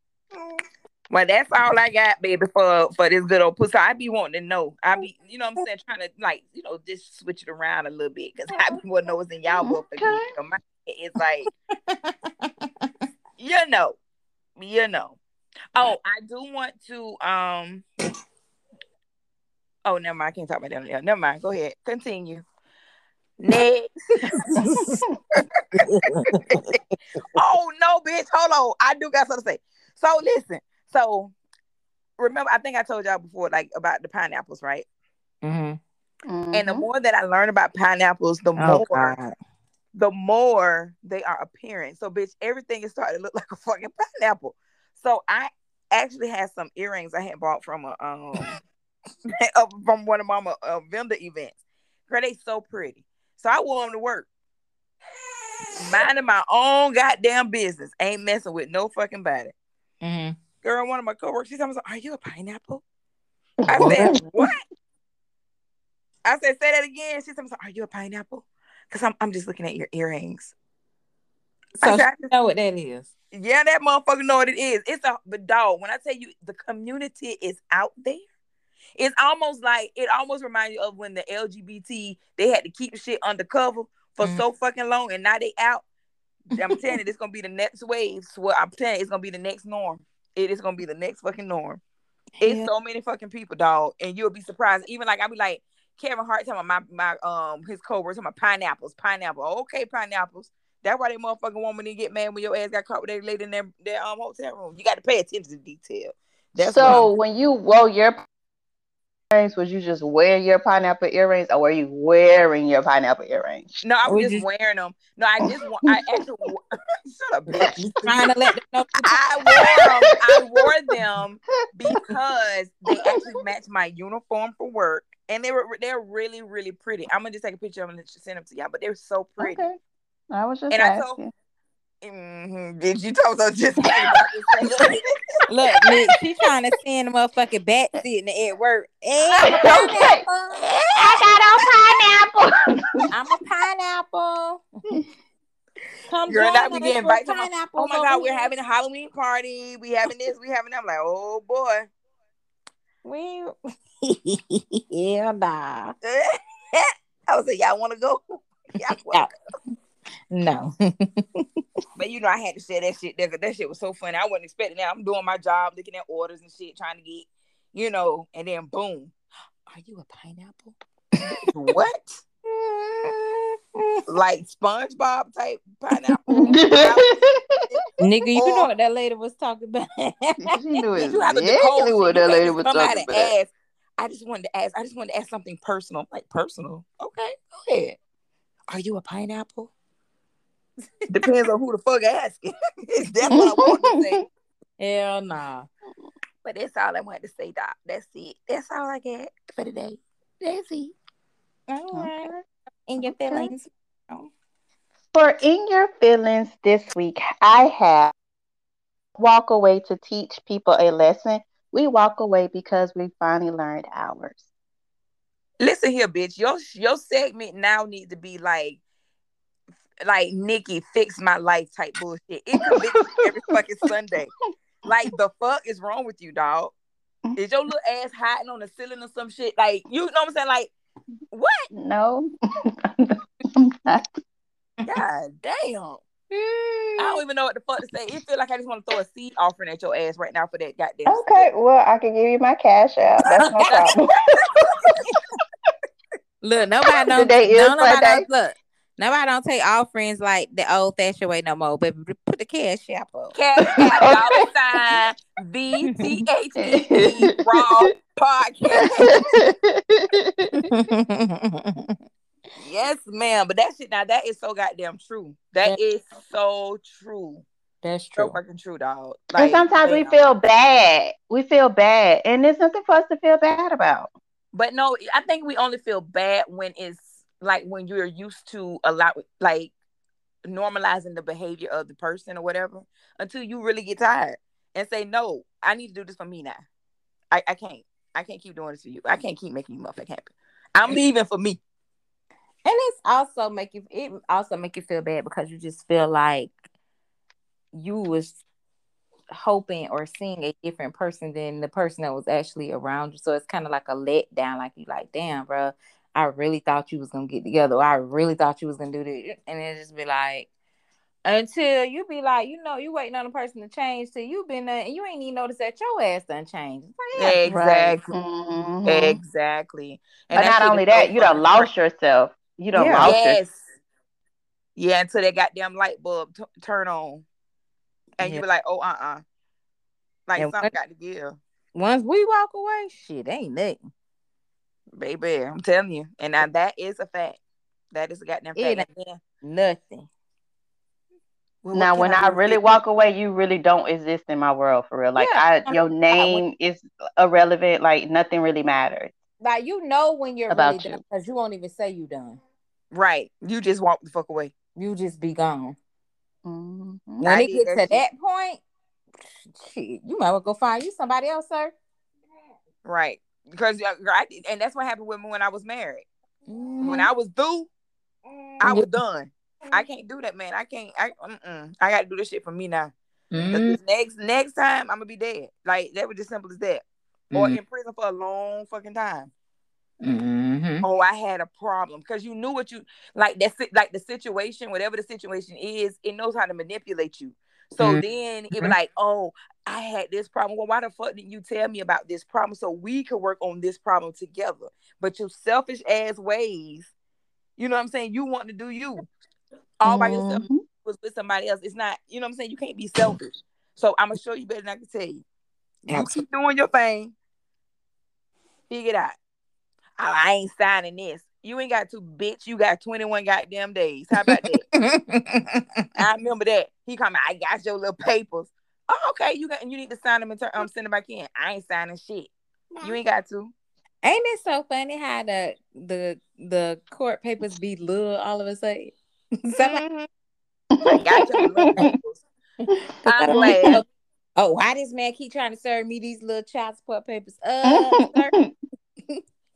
S3: Well, that's all I got, baby, for for this good old pussy. I be wanting to know. I be, you know, what I'm saying, trying to like, you know, just switch it around a little bit because I be want to know what's in y'all book.
S4: Okay.
S3: My it's like, you know, you know. Oh, I do want to. Um. Oh, never mind. I can't talk about that. Yeah, Never mind. Go ahead. Continue. Next. oh no, bitch. Hold on. I do got something to say. So listen. So remember, I think I told y'all before, like about the pineapples, right?
S2: Mm-hmm.
S3: And the
S4: Mhm.
S3: more that I learn about pineapples, the
S2: Oh,
S3: more
S2: God.
S3: the more they are appearing. So, bitch, everything is starting to look like a fucking pineapple. So, I actually had some earrings I had bought from a um from one of my uh, vendor events. Girl, they so pretty. So I wore them to work, minding my own goddamn business, ain't messing with no fucking body.
S2: Mm-hmm.
S3: Girl, one of my coworkers, she told me, "Are you a pineapple?" I said, "What?" I said, "Say that again." She told me, "Are you a pineapple?" Because I'm I'm just looking at your earrings. I
S2: So
S3: said,
S2: you
S3: "I just-
S2: know what that is.
S3: Yeah, that motherfucker know what it is. It's a but dog. When I tell you the community is out there, it's almost like it almost reminds you of when the LGBT they had to keep the shit undercover for
S2: Mm.
S3: so fucking long, and now they out. I'm telling you, it's gonna be the next wave. So I'm telling you, it's gonna be the next norm. It is gonna be the next fucking norm. It's
S2: Yeah.
S3: so many fucking people, dog, and you'll be surprised. Even like I'll be like Kevin Hart talking about my my um his coworkers talking about pineapples, pineapple. Okay, pineapples. That's why they motherfucking woman didn't get mad when your ass got caught with that lady in their, their um hotel room. You got to pay attention to detail. That's
S4: so when you well your earrings, was you just wearing your pineapple earrings, or were you wearing your pineapple earrings?
S3: No, I was
S2: Would
S3: just wearing them. No, I just wa- I actually wa- shut up, bitch.
S2: You trying to let them know.
S3: I wore them. I wore them because they actually match my uniform for work, and they were they're really really pretty. I'm gonna just take a picture of them and send them to y'all, but they're so pretty.
S4: Okay, I was just
S3: And I told-
S4: asking.
S3: Mhm. Did you told us just about to say-
S2: Look, Nick, she trying to send a motherfucking bat sitting at work. Hey, I'm a pineapple.
S4: I got on pineapple.
S2: I'm a pineapple. Come
S3: Girl,
S2: join
S3: now we
S2: us
S3: getting
S2: for
S3: invited to my- Oh my god, we're
S2: here.
S3: having a Halloween party. We having this, we having that. I'm like, oh boy.
S2: We yeah, nah.
S3: I was like, y'all want to go? Y'all wanna go?
S2: No.
S3: But you know, I had to say that shit. That, that shit was so funny. I wasn't expecting that. I'm doing my job, looking at orders and shit, trying to get, you know, and then boom. Are you a pineapple? what? Like SpongeBob type pineapple?
S2: Nigga, you
S3: Or-
S2: know what that lady was talking about.
S4: she knew
S3: Did you have a
S4: exactly what that lady was talking about.
S3: ask. I just wanted to ask. I just wanted to ask something personal. Like personal. Okay, go ahead. Are you a pineapple? Depends on who the fuck asking. That's what I want to say.
S2: Hell nah.
S3: But that's all I wanted to say, Doc. That's it. That's all I got for today. That's it.
S2: All right. In your
S4: Okay.
S2: feelings.
S4: For in your feelings this week, I have walk away to teach people a lesson. We walk away because we finally learned ours.
S3: Listen here, bitch. Your your segment now needs to be like like Nikki fix my life type bullshit. It convicts every fucking Sunday. Like the fuck is wrong with you, dog? Mm-hmm. Is your little ass hiding on the ceiling or some shit? Like you know what I'm saying? Like what?
S4: No, I'm not.
S3: God damn. I don't mm. even know what the fuck to say. It feel like I just want to throw a seed offering at your ass right now for that goddamn.
S4: Okay, well, I can give you my cash out. That's no problem.
S2: Look, nobody don't.
S4: Today is
S2: no, nobody
S4: Sunday.
S2: don't, look, nobody don't take all friends like the old fashioned way no more. But put the cash app up.
S3: Cash App dollar sign V T H E Raw Podcast. Yes, ma'am. But that shit now that is so goddamn true. That is so true.
S2: That's
S3: So
S2: true.
S3: fucking true, dog.
S4: and sometimes we
S3: damn.
S4: feel bad. We feel bad. And there's nothing for us to feel bad about.
S3: But no, I think we only feel bad when it's like when you're used to a lot, like normalizing the behavior of the person or whatever, until you really get tired and say, "No, I need to do this for me now. I, I can't. I can't keep doing this for you. I can't keep making you motherfucking happy. I'm leaving for me.
S2: And it's also make you it also make you feel bad because you just feel like you was hoping or seeing a different person than the person that was actually around you. So it's kind of like a letdown. Like you like, damn, bro, I really thought you was gonna get together. I really thought you was gonna do this, and it just be like, until you be like, you know, you waiting on a person to change till you been there and you ain't even noticed that your ass done changed.
S3: Like, yeah, exactly.
S4: Mhm.
S3: Exactly.
S4: But not only that, you done
S3: fucking
S4: lost yourself. You done
S2: Yeah.
S4: lost
S3: Yes.
S4: yourself.
S3: Yeah, until that goddamn light bulb t- turn on. And
S2: Yeah.
S3: you be like, oh, uh uh Like
S2: And
S3: something
S2: what-
S3: got to give.
S2: Once we walk away, shit ain't nothing.
S3: Baby, I'm telling you. And now that is a fact. That is a goddamn
S2: It
S3: fact.
S2: Nothing.
S3: well,
S4: Now, when I
S3: do?
S4: really walk away, you really don't exist in my world for real. Like
S2: Yeah.
S4: I, your name is irrelevant. Like nothing really matters.
S2: Like you know when you're
S4: About
S2: really
S4: you.
S2: done because you won't even say you done.
S3: Right. You just walk the fuck away.
S2: You just be gone.
S4: Mhm.
S2: When
S3: I
S2: it gets to
S3: shit.
S2: that point, shit, you might well go find you somebody else, sir.
S3: Right. Because uh, I, and that's what happened with me when I was married.
S2: Mm-hmm.
S3: When I was through, I was done. I can't do that, man. I can't. I mm-mm. I got to do this shit for me now. This next next time, I'm gonna be dead. Like that was just simple as that. Or
S2: Mhm.
S3: in prison for a long fucking time.
S2: Mhm.
S3: Oh, I had a problem because you knew what you like. That's it. Like the situation, whatever the situation is, it knows how to manipulate you. So
S2: Mhm.
S3: then it
S2: Mhm.
S3: like, oh, I had this problem. Well, why the fuck didn't you tell me about this problem so we could work on this problem together? But your selfish ass ways, you know what I'm saying? You want to do you all by yourself
S4: Mhm.
S3: was with somebody else. It's not, you know what I'm saying? You can't be selfish. So I'm gonna show you better than I can tell you. You
S2: Absolutely.
S3: keep doing your thing. Figure it out. Oh, I ain't signing this. You ain't got to, bitch. You got 21 goddamn days. How about that? I remember that. He come, I got your little papers. Oh, okay. You got and you need to sign them and turn um send them back in. I ain't signing shit. You ain't got to.
S2: Ain't it so funny how the the the court papers be little all of a sudden? Somebody-
S3: Mhm. got your little papers. I'm glad.
S2: Oh, why this man keep trying to serve me these little child support papers? Uh, sir,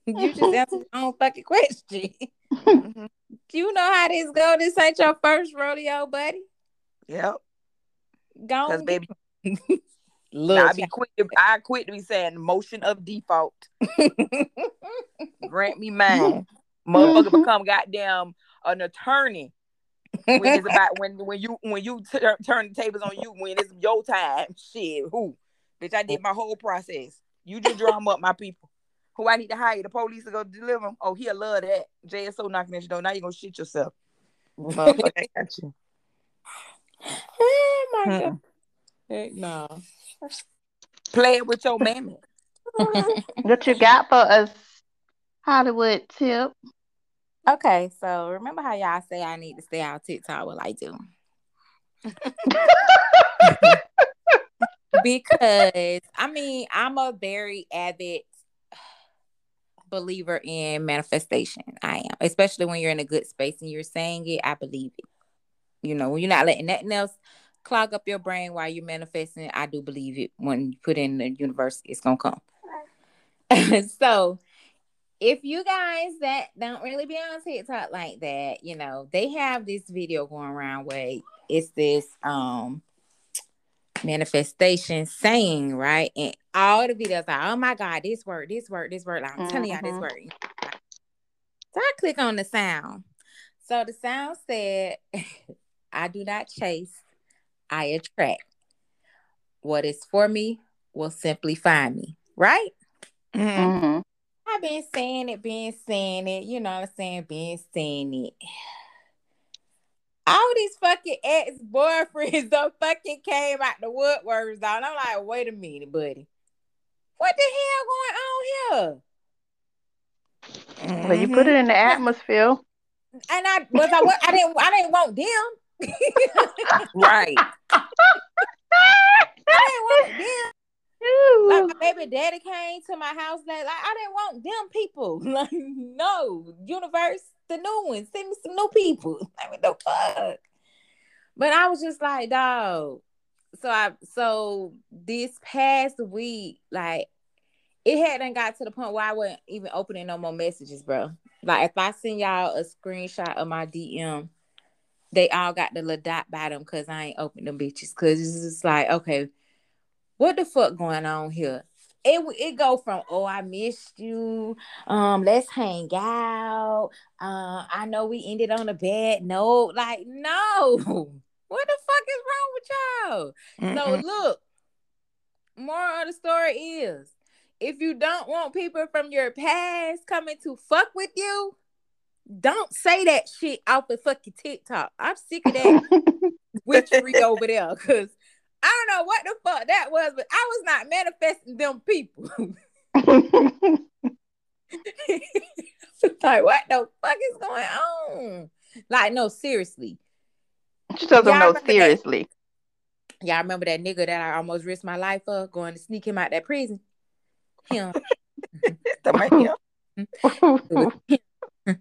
S2: you just answered your own fucking question.
S3: Mhm.
S2: you know how this go? This ain't your first rodeo, buddy.
S3: Yep.
S2: Go
S3: Because
S2: on,
S3: baby,
S2: little
S3: I be quick I quit to be saying motion of default. Grant me mine. Motherfucker become goddamn an attorney when it's about when when you when you tur- turn the tables on you when it's your time. Shit, who? Bitch, I did my whole process. You just drum up my people. Who I need to hire the police to go deliver them. Oh, he'll love that. JSO knocking at your door. Now you gonna shit yourself. Motherfucker, I got you.
S2: oh my
S3: hmm.
S2: god. Heck no.
S3: Play it with your mammy.
S4: what you got for us, Hollywood tip?
S2: Okay, so remember how y'all say I need to stay on TikTok? Well, I do. because I mean, I'm a very avid believer in manifestation. I am, especially when you're in a good space and you're saying it, I believe it. You know, when you're not letting nothing else clog up your brain while you're manifesting, I do believe it. When you put in the universe, it's gonna come. so if you guys that don't really be on TikTok like that, you know, they have this video going around where it's this um manifestation saying, right? And all the videos are, oh my God, this word, this word, this word. Like, I'm telling y'all this
S4: Mhm.
S2: word. So I click on the sound. So the sound said, I do not chase, I attract. What is for me will simply find me, right?
S3: Mhm.
S4: Mhm.
S2: I've been saying it, been saying it, you know what I'm saying, been saying it. All these fucking ex boyfriends done fucking came out the woodworks, dog. And I'm like, wait a minute, buddy. What the hell going on here?
S4: Well, you put it in the mm-hmm. atmosphere.
S2: And I was I, I didn't I didn't want them.
S3: Right.
S2: I didn't want them.
S4: Ooh.
S2: Like my baby daddy came to my house like, like I didn't want them people. Like, no, universe, the new ones, send me some new people. Like what no fuck? But I was just like, dog. So I so this past week, like it hadn't got to the point where I wasn't even opening no more messages, bro. Like if I send y'all a screenshot of my DM, they all got the little dot by them because I ain't opened them bitches. Cause it's just like, okay, what the fuck going on here? It it go from oh I missed you, um let's hang out. Uh, I know we ended on a bad note. Like no, what the fuck is wrong with y'all?
S3: Mm-mm.
S2: So look, moral of the story is if you don't want people from your past coming to fuck with you, don't say that shit off the fucking TikTok. I'm sick of that witchery over there because I don't know what the fuck that was, but I was not manifesting them people. like, what the fuck is going on? Like, no, seriously.
S4: she doesn't
S2: Y'all
S4: know
S2: remember that?
S4: seriously.
S2: Y'all remember that nigga that I almost risked my life for going to sneak him out that prison? Him.
S3: The man.
S2: my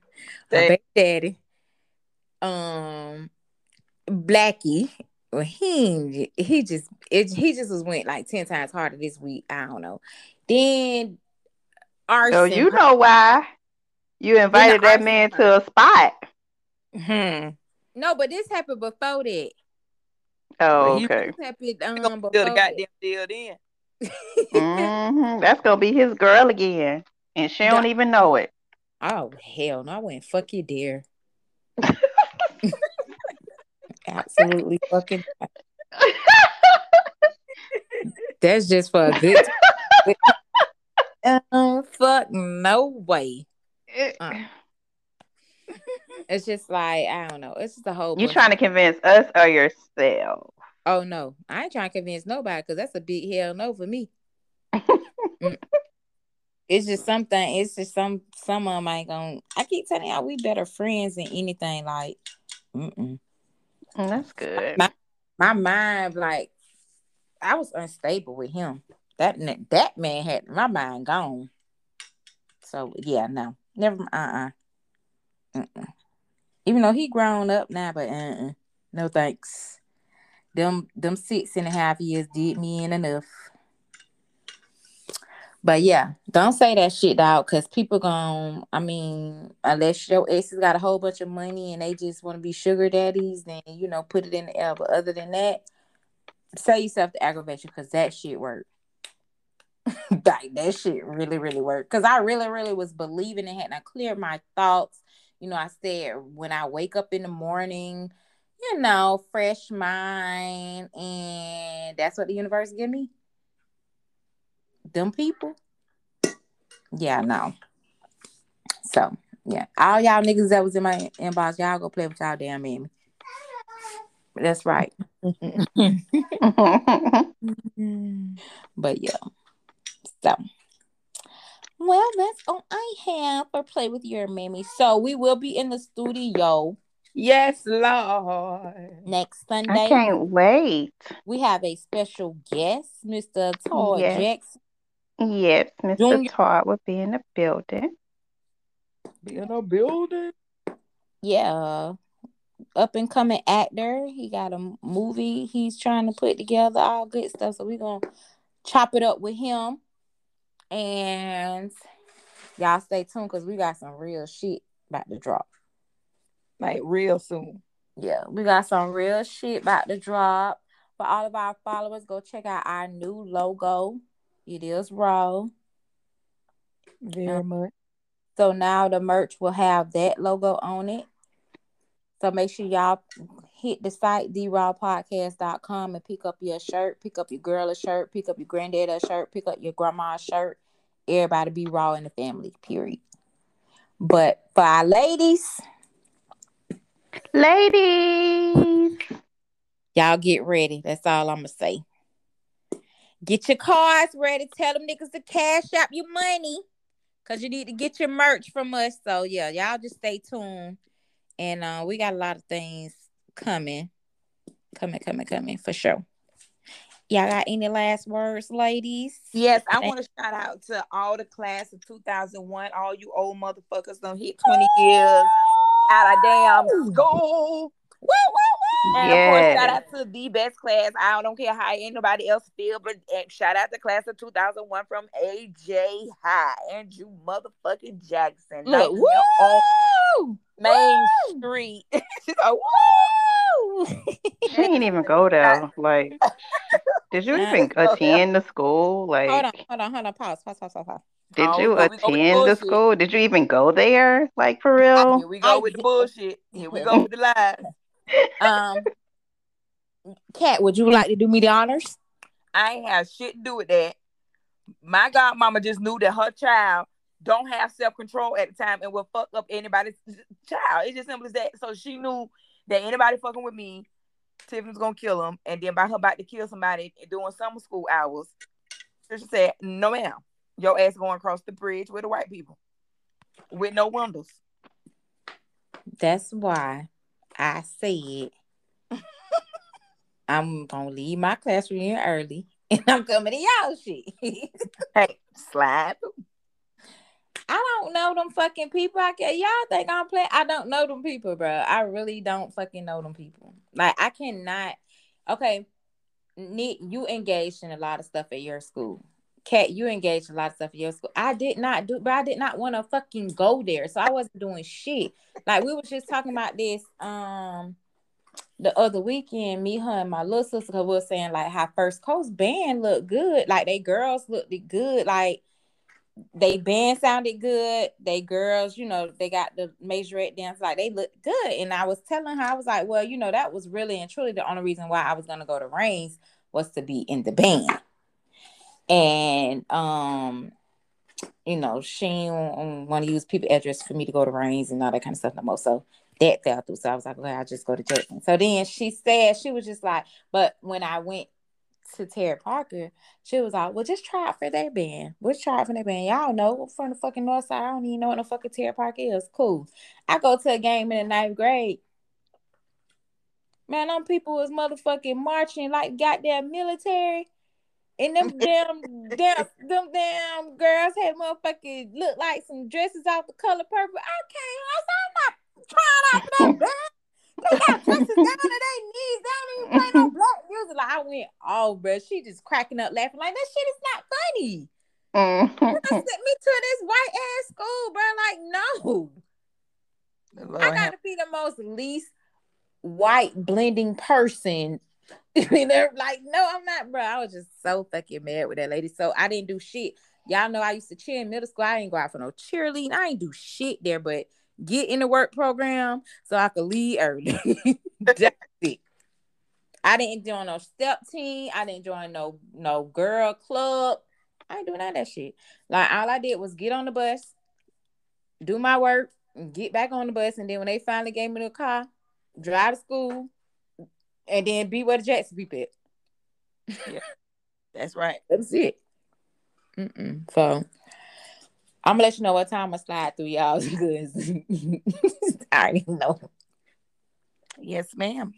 S2: baby daddy. Um, Blackie. Well, he he just it, he just was went like ten times harder this week. I don't know. Then arson.
S4: so you know why you invited that man
S2: part.
S4: to a spot.
S3: Hmm.
S2: no, but this happened before that.
S4: Oh,
S3: He-
S4: okay.
S2: This happened um
S3: Still
S2: before
S3: the
S2: that.
S3: goddamn deal then.
S4: mm-hmm. That's gonna be his girl again, and she don't
S2: Yeah.
S4: even know it.
S2: Oh hell no! I went fuck you, dear. Absolutely fucking. That's just for a good. um, fuck no way. Uh. It's just like I don't know. It's just a whole.
S4: You trying to convince us or yourself?
S2: Oh no, I ain't trying to convince nobody because that's a big hell no for me. Mm. It's just something. It's just some. Some of them ain't gonna. I keep telling y'all we better friends than anything. Like, mm-mm.
S4: Mm, That's good.
S2: My- my mind like I was unstable with him. That that man had my mind gone. So yeah, no, never. Uh uh Mm-mm. Even though he grown up now, but uh uh no thanks. Them them six and a half years did me in enough. But yeah, don't say that shit, dog, because people gon' I mean, unless your ex has got a whole bunch of money and they just want to be sugar daddies, then you know, put it in the air. But other than that, say yourself the aggravation because that shit worked. like that shit really, really worked. Cause I really, really was believing it and I cleared my thoughts. You know, I said when I wake up in the morning, you know, fresh mind, and that's what the universe give me. Them people. Yeah, no. So yeah, all y'all niggas that was in my inbox, y'all go play with y'all damn mammy. That's right. But yeah. So well, that's all I have for play with your mammy. So we will be in the studio
S3: Yes, Lord.
S2: next Sunday.
S4: I
S2: Sunday.
S4: can't wait.
S2: We have a special guest, Mr. Todd
S4: Yes.
S2: Jackson.
S4: Yes, Mr.
S2: Junior-
S4: Todd will be in the building.
S3: Be in a building.
S2: Yeah. Up and coming actor. He got a movie he's trying to put together, all good stuff. So we're gonna chop it up with him. And y'all stay tuned because we got some real shit about to drop.
S3: Like real soon.
S2: Yeah, we got some real shit about to drop. For all of our followers, go check out our new logo. It is raw.
S3: Very
S2: Yeah.
S3: much.
S2: So now the merch will have that logo on it. So make sure y'all hit the site, therawpodcast.com and pick up your shirt, pick up your girl a shirt, pick up your granddad a shirt, pick up your grandma a shirt. Everybody be raw in the family, period. But for our ladies,
S4: Ladies,
S2: y'all get ready. That's all I'm gonna say. Get your cards ready. Tell them niggas to cash out your money. Cause you need to get your merch from us. So yeah, y'all just stay tuned. And uh we got a lot of things coming. Coming, coming, coming for sure. Y'all got any last words, ladies?
S3: Yes, I want to shout out to all the class of 2001. All you old motherfuckers don't hit 20 years out of damn school.
S2: Woo, woo,
S3: And of course, shout out to the best class. I don't care how anybody else feel, but eh, shout out to class of 2001 from AJ High. Andrew motherfucking Jackson.
S2: Look,
S3: Knocking them on
S2: woo!
S3: Main
S2: Woo!
S3: Street. She's like, woo!
S2: Woo!
S4: She didn't even go there. Like, did you even attend the school? Like,
S2: hold on, hold on, hold on. Pause, pause, pause, pause, pause.
S4: did
S3: Oh,
S4: you
S3: we go- we go with
S4: attend the
S3: bullshit.
S4: school? Did you even go there? Like, for real?
S3: Here we go
S2: I
S3: with the bullshit. Here we go with the lies.
S2: Um, Kat, would you like to do me the honors?
S3: I ain't have shit to do with that. My godmama just knew that her child don't have self control at the time and will fuck up anybody's child. It's just simple as that. So she knew that anybody fucking with me, Tiffany's gonna kill him. And then by her about to kill somebody during summer school hours, she said, "No, ma'am, your ass going across the bridge with the white people with no windows."
S2: That's why I said I'm gonna leave my classroom early and I'm coming to y'all shit.
S3: Hey, slide.
S2: I don't know them fucking people. I can y'all think I'm playing. I don't know them people, bro. I really don't fucking know them people. Like I cannot. Okay, Nick, you engaged in a lot of stuff at your school. Kat, you engaged a lot of stuff at your school. I did not do, but I did not want to fucking go there, so I wasn't doing shit. Like we was just talking about this um the other weekend. Me, her, and my little sister was saying like how First Coast band looked good. Like they girls looked good. Like they band sounded good. They girls, you know, they got the majorette dance, like they looked good. And I was telling her, I was like, well, you know, that was really and truly the only reason why I was gonna go to Raines was to be in the band. And um, you know, she want to use people address for me to go to Raines and all that kind of stuff no more. So that fell through. So I was like, well, I'll just go to Jackson. So then she said she was just like, but when I went to Terry Parker, she was like, well, just try out for their band. We'll try out for their band. Y'all know from the fucking north side. I don't even know what no fucking Terry Park is. Cool. I go to a game in the ninth grade. Man, them people was motherfucking marching like goddamn military. And them damn, damn, them damn girls had motherfucking look like some dresses out the color purple. I came, I said, I'm not trying out for that band. They got dresses down to their knees. They don't even play no black music. Like I went, oh, bro, she just cracking up, laughing like that shit is not funny.
S4: Mhm.
S2: Sent me to this white ass school, bro. Like, no,
S3: The
S2: I gotta be the most least white blending person. and they're like, no, I'm not, bro. I was just so fucking mad with that lady. So I didn't do shit. Y'all know I used to cheer in middle school. I ain't go out for no cheerleading. I ain't do shit there, but get in the work program so I could leave early. That's it. I didn't join no step team. I didn't join no no girl club. I ain't doing none of that shit. Like all I did was get on the bus, do my work, get back on the bus, and then when they finally gave me the car, drive to school, and then be where the Jackson be at.
S3: Yeah, that's right.
S2: That's it. Mm-mm. So I'm gonna let you know what time I slide through y'all because I already know.
S3: Yes, ma'am.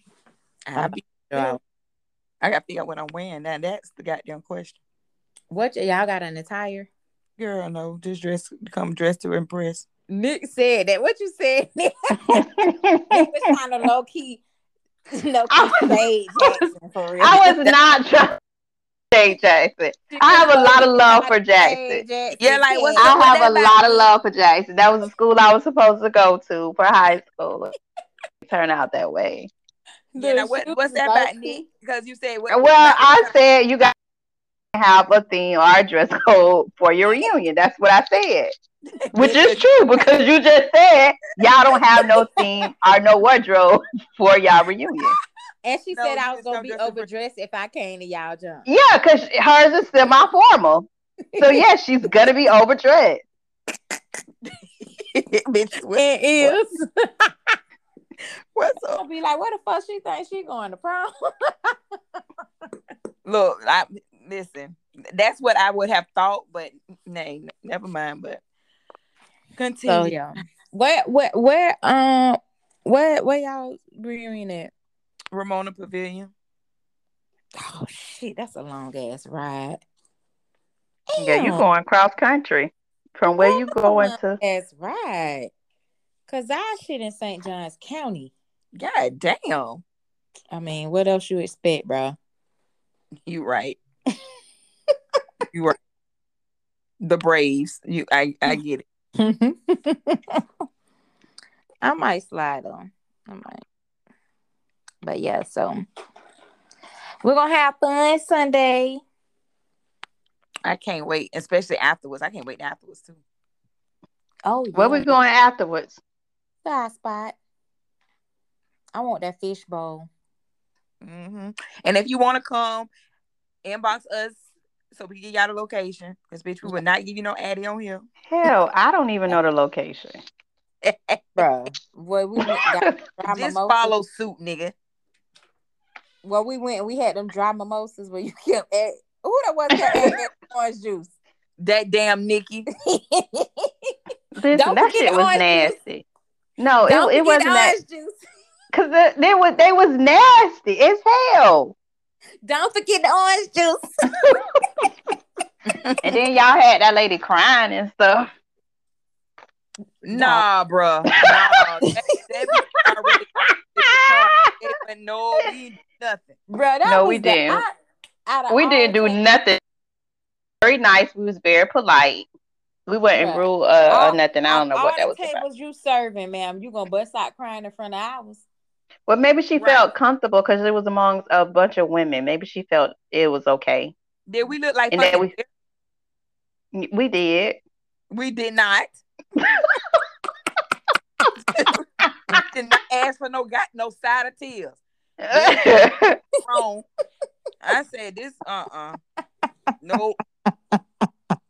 S3: I'll be,
S2: y'all.
S3: I got to figure out what I'm wearing. Now that's the goddamn question.
S2: What y'all got an attire?
S3: Girl, no, just dress, come dressed to impress.
S2: Nick said that. What you said? Nick was kind of low key, low key shade Jackson for real.
S4: I was not trying to say Jackson. I have a lot of love for Jackson.
S3: Yeah, like, what's
S4: I have a lot of love for Jackson. That was the school I was supposed to go to for high school. Turn out that way.
S3: Yeah, now what, what's that about, me? Because you said what?
S4: Well, I said you guys have a theme or a dress code for your reunion. That's what I said. Which is true because you just said y'all don't have no theme or no wardrobe for y'all reunion.
S2: And she
S3: No,
S2: said I was gonna be
S3: dress for-
S2: overdressed if I came to y'all jump.
S4: Yeah, because hers is semi formal. So yeah, she's gonna be overdressed.
S3: Bitch, what,
S2: It is.
S3: what's up?
S2: I'll be like, where the fuck she think she going to prom?
S3: Look, I listen. That's what I would have thought, but nay, never mind. But continue.
S2: So yeah. Where where where um where where y'all reunion at?
S3: Ramona Pavilion.
S2: Oh shit, that's a long ass ride.
S4: Yeah, you going cross country from where you going to.
S2: That's right. Cause I shit in St. Johns County.
S3: God damn.
S2: I mean, what else you expect, bro?
S3: You right. you right. The Braves. You I I get it.
S2: I might slide on. I might. But yeah, so we're gonna have fun Sunday.
S3: I can't wait, especially afterwards. I can't wait afterwards too.
S2: Oh,
S4: Where we going afterwards?
S2: Side spot. I want that fish bowl.
S3: hmm And if you want to come, inbox us so we can get y'all the location. Because bitch, we would not give you no addy on here.
S4: Hell, I don't even know the location.
S2: Bro, well, we got
S3: Just
S2: mimosas.
S3: follow suit, nigga.
S2: Well, we went. We had them dry mimosas where you kept at. Who that was that adding orange juice?
S3: That damn Nikki.
S4: Listen,
S2: Don't
S4: that
S2: forget
S4: shit was
S2: orange juice.
S4: nasty. No,
S2: Don't
S4: it, it wasn't that
S2: orange juice.
S4: because they, they was they was nasty as hell.
S2: Don't forget the orange juice.
S4: And then y'all had that lady crying and stuff.
S3: Nah, bruh. Nah, that, that already no, we nothing.
S2: Bro, that
S4: No, we didn't.
S2: I- out
S4: we didn't do
S2: things-
S4: nothing. Very nice. We was very polite. We wasn't
S2: Bruh.
S4: rude uh,
S2: All-
S4: or nothing. I don't know
S2: all
S4: what that was about.
S2: tables you serving, ma'am. You gonna bust out crying in front of ours?
S4: Well, maybe she
S3: Right.
S4: felt comfortable because it was amongst a bunch of women. Maybe she felt it was okay.
S3: Did we look like
S4: And then we- We did.
S3: We did not. did not ask for no got no side of tears. Wrong. I said this uh uh No.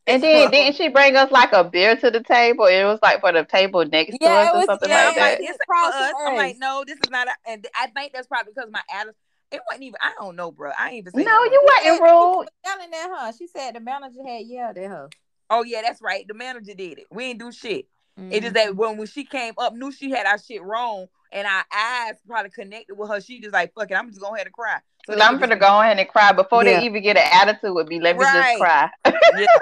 S4: And then didn't she bring us like a beer to the table? It was like for the table next
S2: Yeah,
S4: to us
S2: it
S4: or something
S3: Yeah,
S4: like
S3: I'm like,
S4: that.
S3: this is for
S2: Across
S3: us. I'm like, no, this is not a and I think that's probably because my attitude it wasn't even I don't know, bro. I ain't even say
S4: No,
S3: that
S4: you
S3: word.
S4: wasn't rude.
S2: Yelling at her. She said the manager had yelled at her.
S3: Oh yeah, that's right. The manager did it. We ain't do shit. It is
S2: Mhm.
S3: that when when she came up, knew she had our shit wrong, and our eyes probably connected with her. She just like, fuck it, I'm just going ahead and cry. So
S4: I'm gonna
S3: could
S4: go ahead and cry before
S2: Yeah.
S4: they even get an attitude with me. Let me
S3: Right.
S4: just cry.
S3: just- yeah.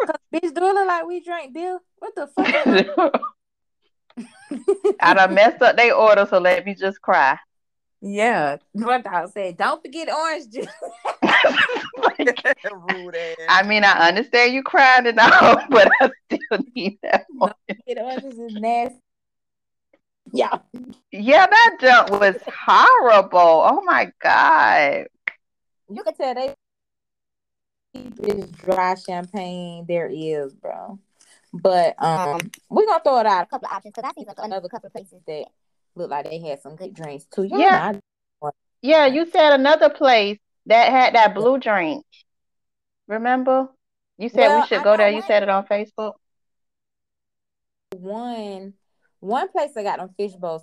S2: Bitch, do it look like we drank beer? What the fuck?
S4: I done messed up their order, so let me just cry.
S2: Yeah. What I said, don't forget orange juice.
S3: Rude ass.
S4: I mean, I understand you crying and all, but I still need that one.
S2: Forget orange juice is nasty. Yeah.
S4: Yeah, that jump was horrible. Oh my god.
S2: You can tell they is dry champagne. There is, bro. But um, we're gonna throw it out a couple of options because I see another couple of places that look like they had some good drinks too.
S4: Yeah. Yeah, you said another place that had that blue drink. Remember? You said
S2: Well,
S4: we should
S2: I
S4: go there. You said it on Facebook.
S2: One one place that got them fish bowls.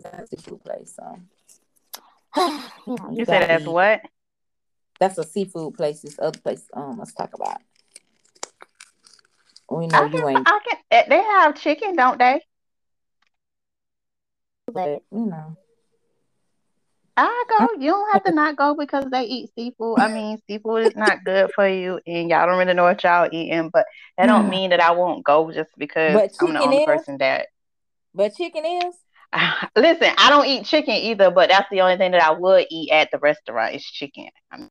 S2: That's a seafood place, so
S4: You said that's what?
S2: That's a seafood place. This other place, um, let's talk about. We know
S4: I
S2: you
S4: can,
S2: ain't,
S4: I can. eh, They have chicken, don't they?
S2: But you know.
S4: I go. You don't have to not go because they eat seafood. I mean, seafood is not good for you, and y'all don't really know what y'all eating. But that don't mean that I won't go just because I'm the only
S2: is-
S4: person that.
S2: But chicken is
S4: Listen, I don't eat chicken either, but that's the only thing that I would eat at the restaurant is chicken. I mean,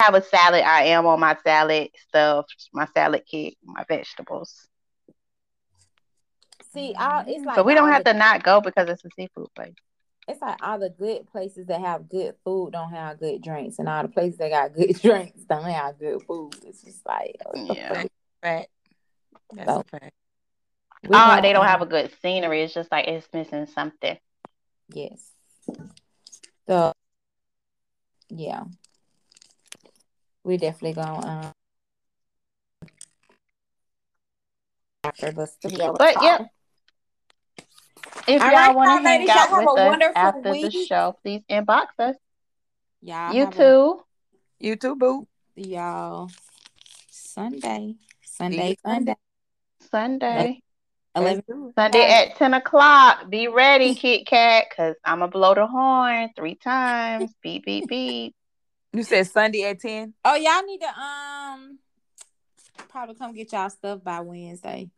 S4: I have a salad. I am on my salad stuff, my salad kit, my vegetables.
S2: See, all it's like
S4: so we don't have
S2: the,
S4: to not go because it's a seafood place.
S2: It's like all the good places that have good food don't have good drinks, and all the places that got good drinks don't have good food. It's just like,
S4: Yeah.
S2: fuck?
S3: fact. That's
S2: So-
S3: a fact.
S4: Oh, they don't have a good scenery. It's just like it's missing something.
S2: yes. So yeah, we definitely gonna um after the studio.
S4: But yep. If
S2: All
S4: y'all
S2: right,
S4: want to hang
S2: ladies,
S4: out with us
S2: wonderful
S4: after the show, please inbox us.
S2: Y'all
S4: You
S2: have a-
S4: too.
S3: You too, boo.
S2: y'all Sunday, Sunday,
S3: you
S2: Sunday,
S4: Sunday.
S2: eleven.
S4: Sunday at 10 o'clock. Be ready, Kit Kat, because I'm going to blow the horn three times. Beep, beep, beep.
S3: You said Sunday at 10?
S2: Oh, y'all need to um probably come get y'all stuff by Wednesday.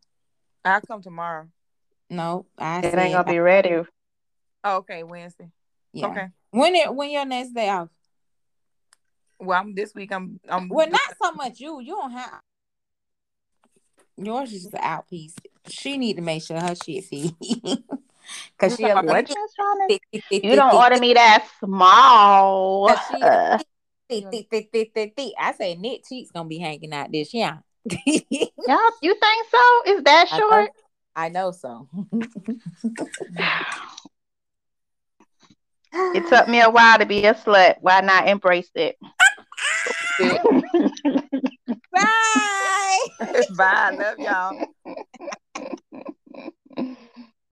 S3: I'll come tomorrow.
S2: No, I
S4: It
S2: said
S4: ain't going to be ready.
S3: Oh, okay, Wednesday.
S2: Yeah.
S3: Okay.
S2: When it when your next day off?
S3: Well, I'm this week. I'm. I'm.
S2: Well, not so much you. You don't have yours is just an out piece. She need to make sure her shit feed. Cause she a
S3: What
S4: What you don't order me that small.
S2: Cause she
S4: Uh.
S2: I say Nick cheeks gonna be hanging out this yeah.
S4: y'all, you think so? Is that
S2: I
S4: short?
S2: I know so.
S4: It took me a while to be a slut. Why not embrace it?
S2: Bye.
S3: Bye. Love y'all.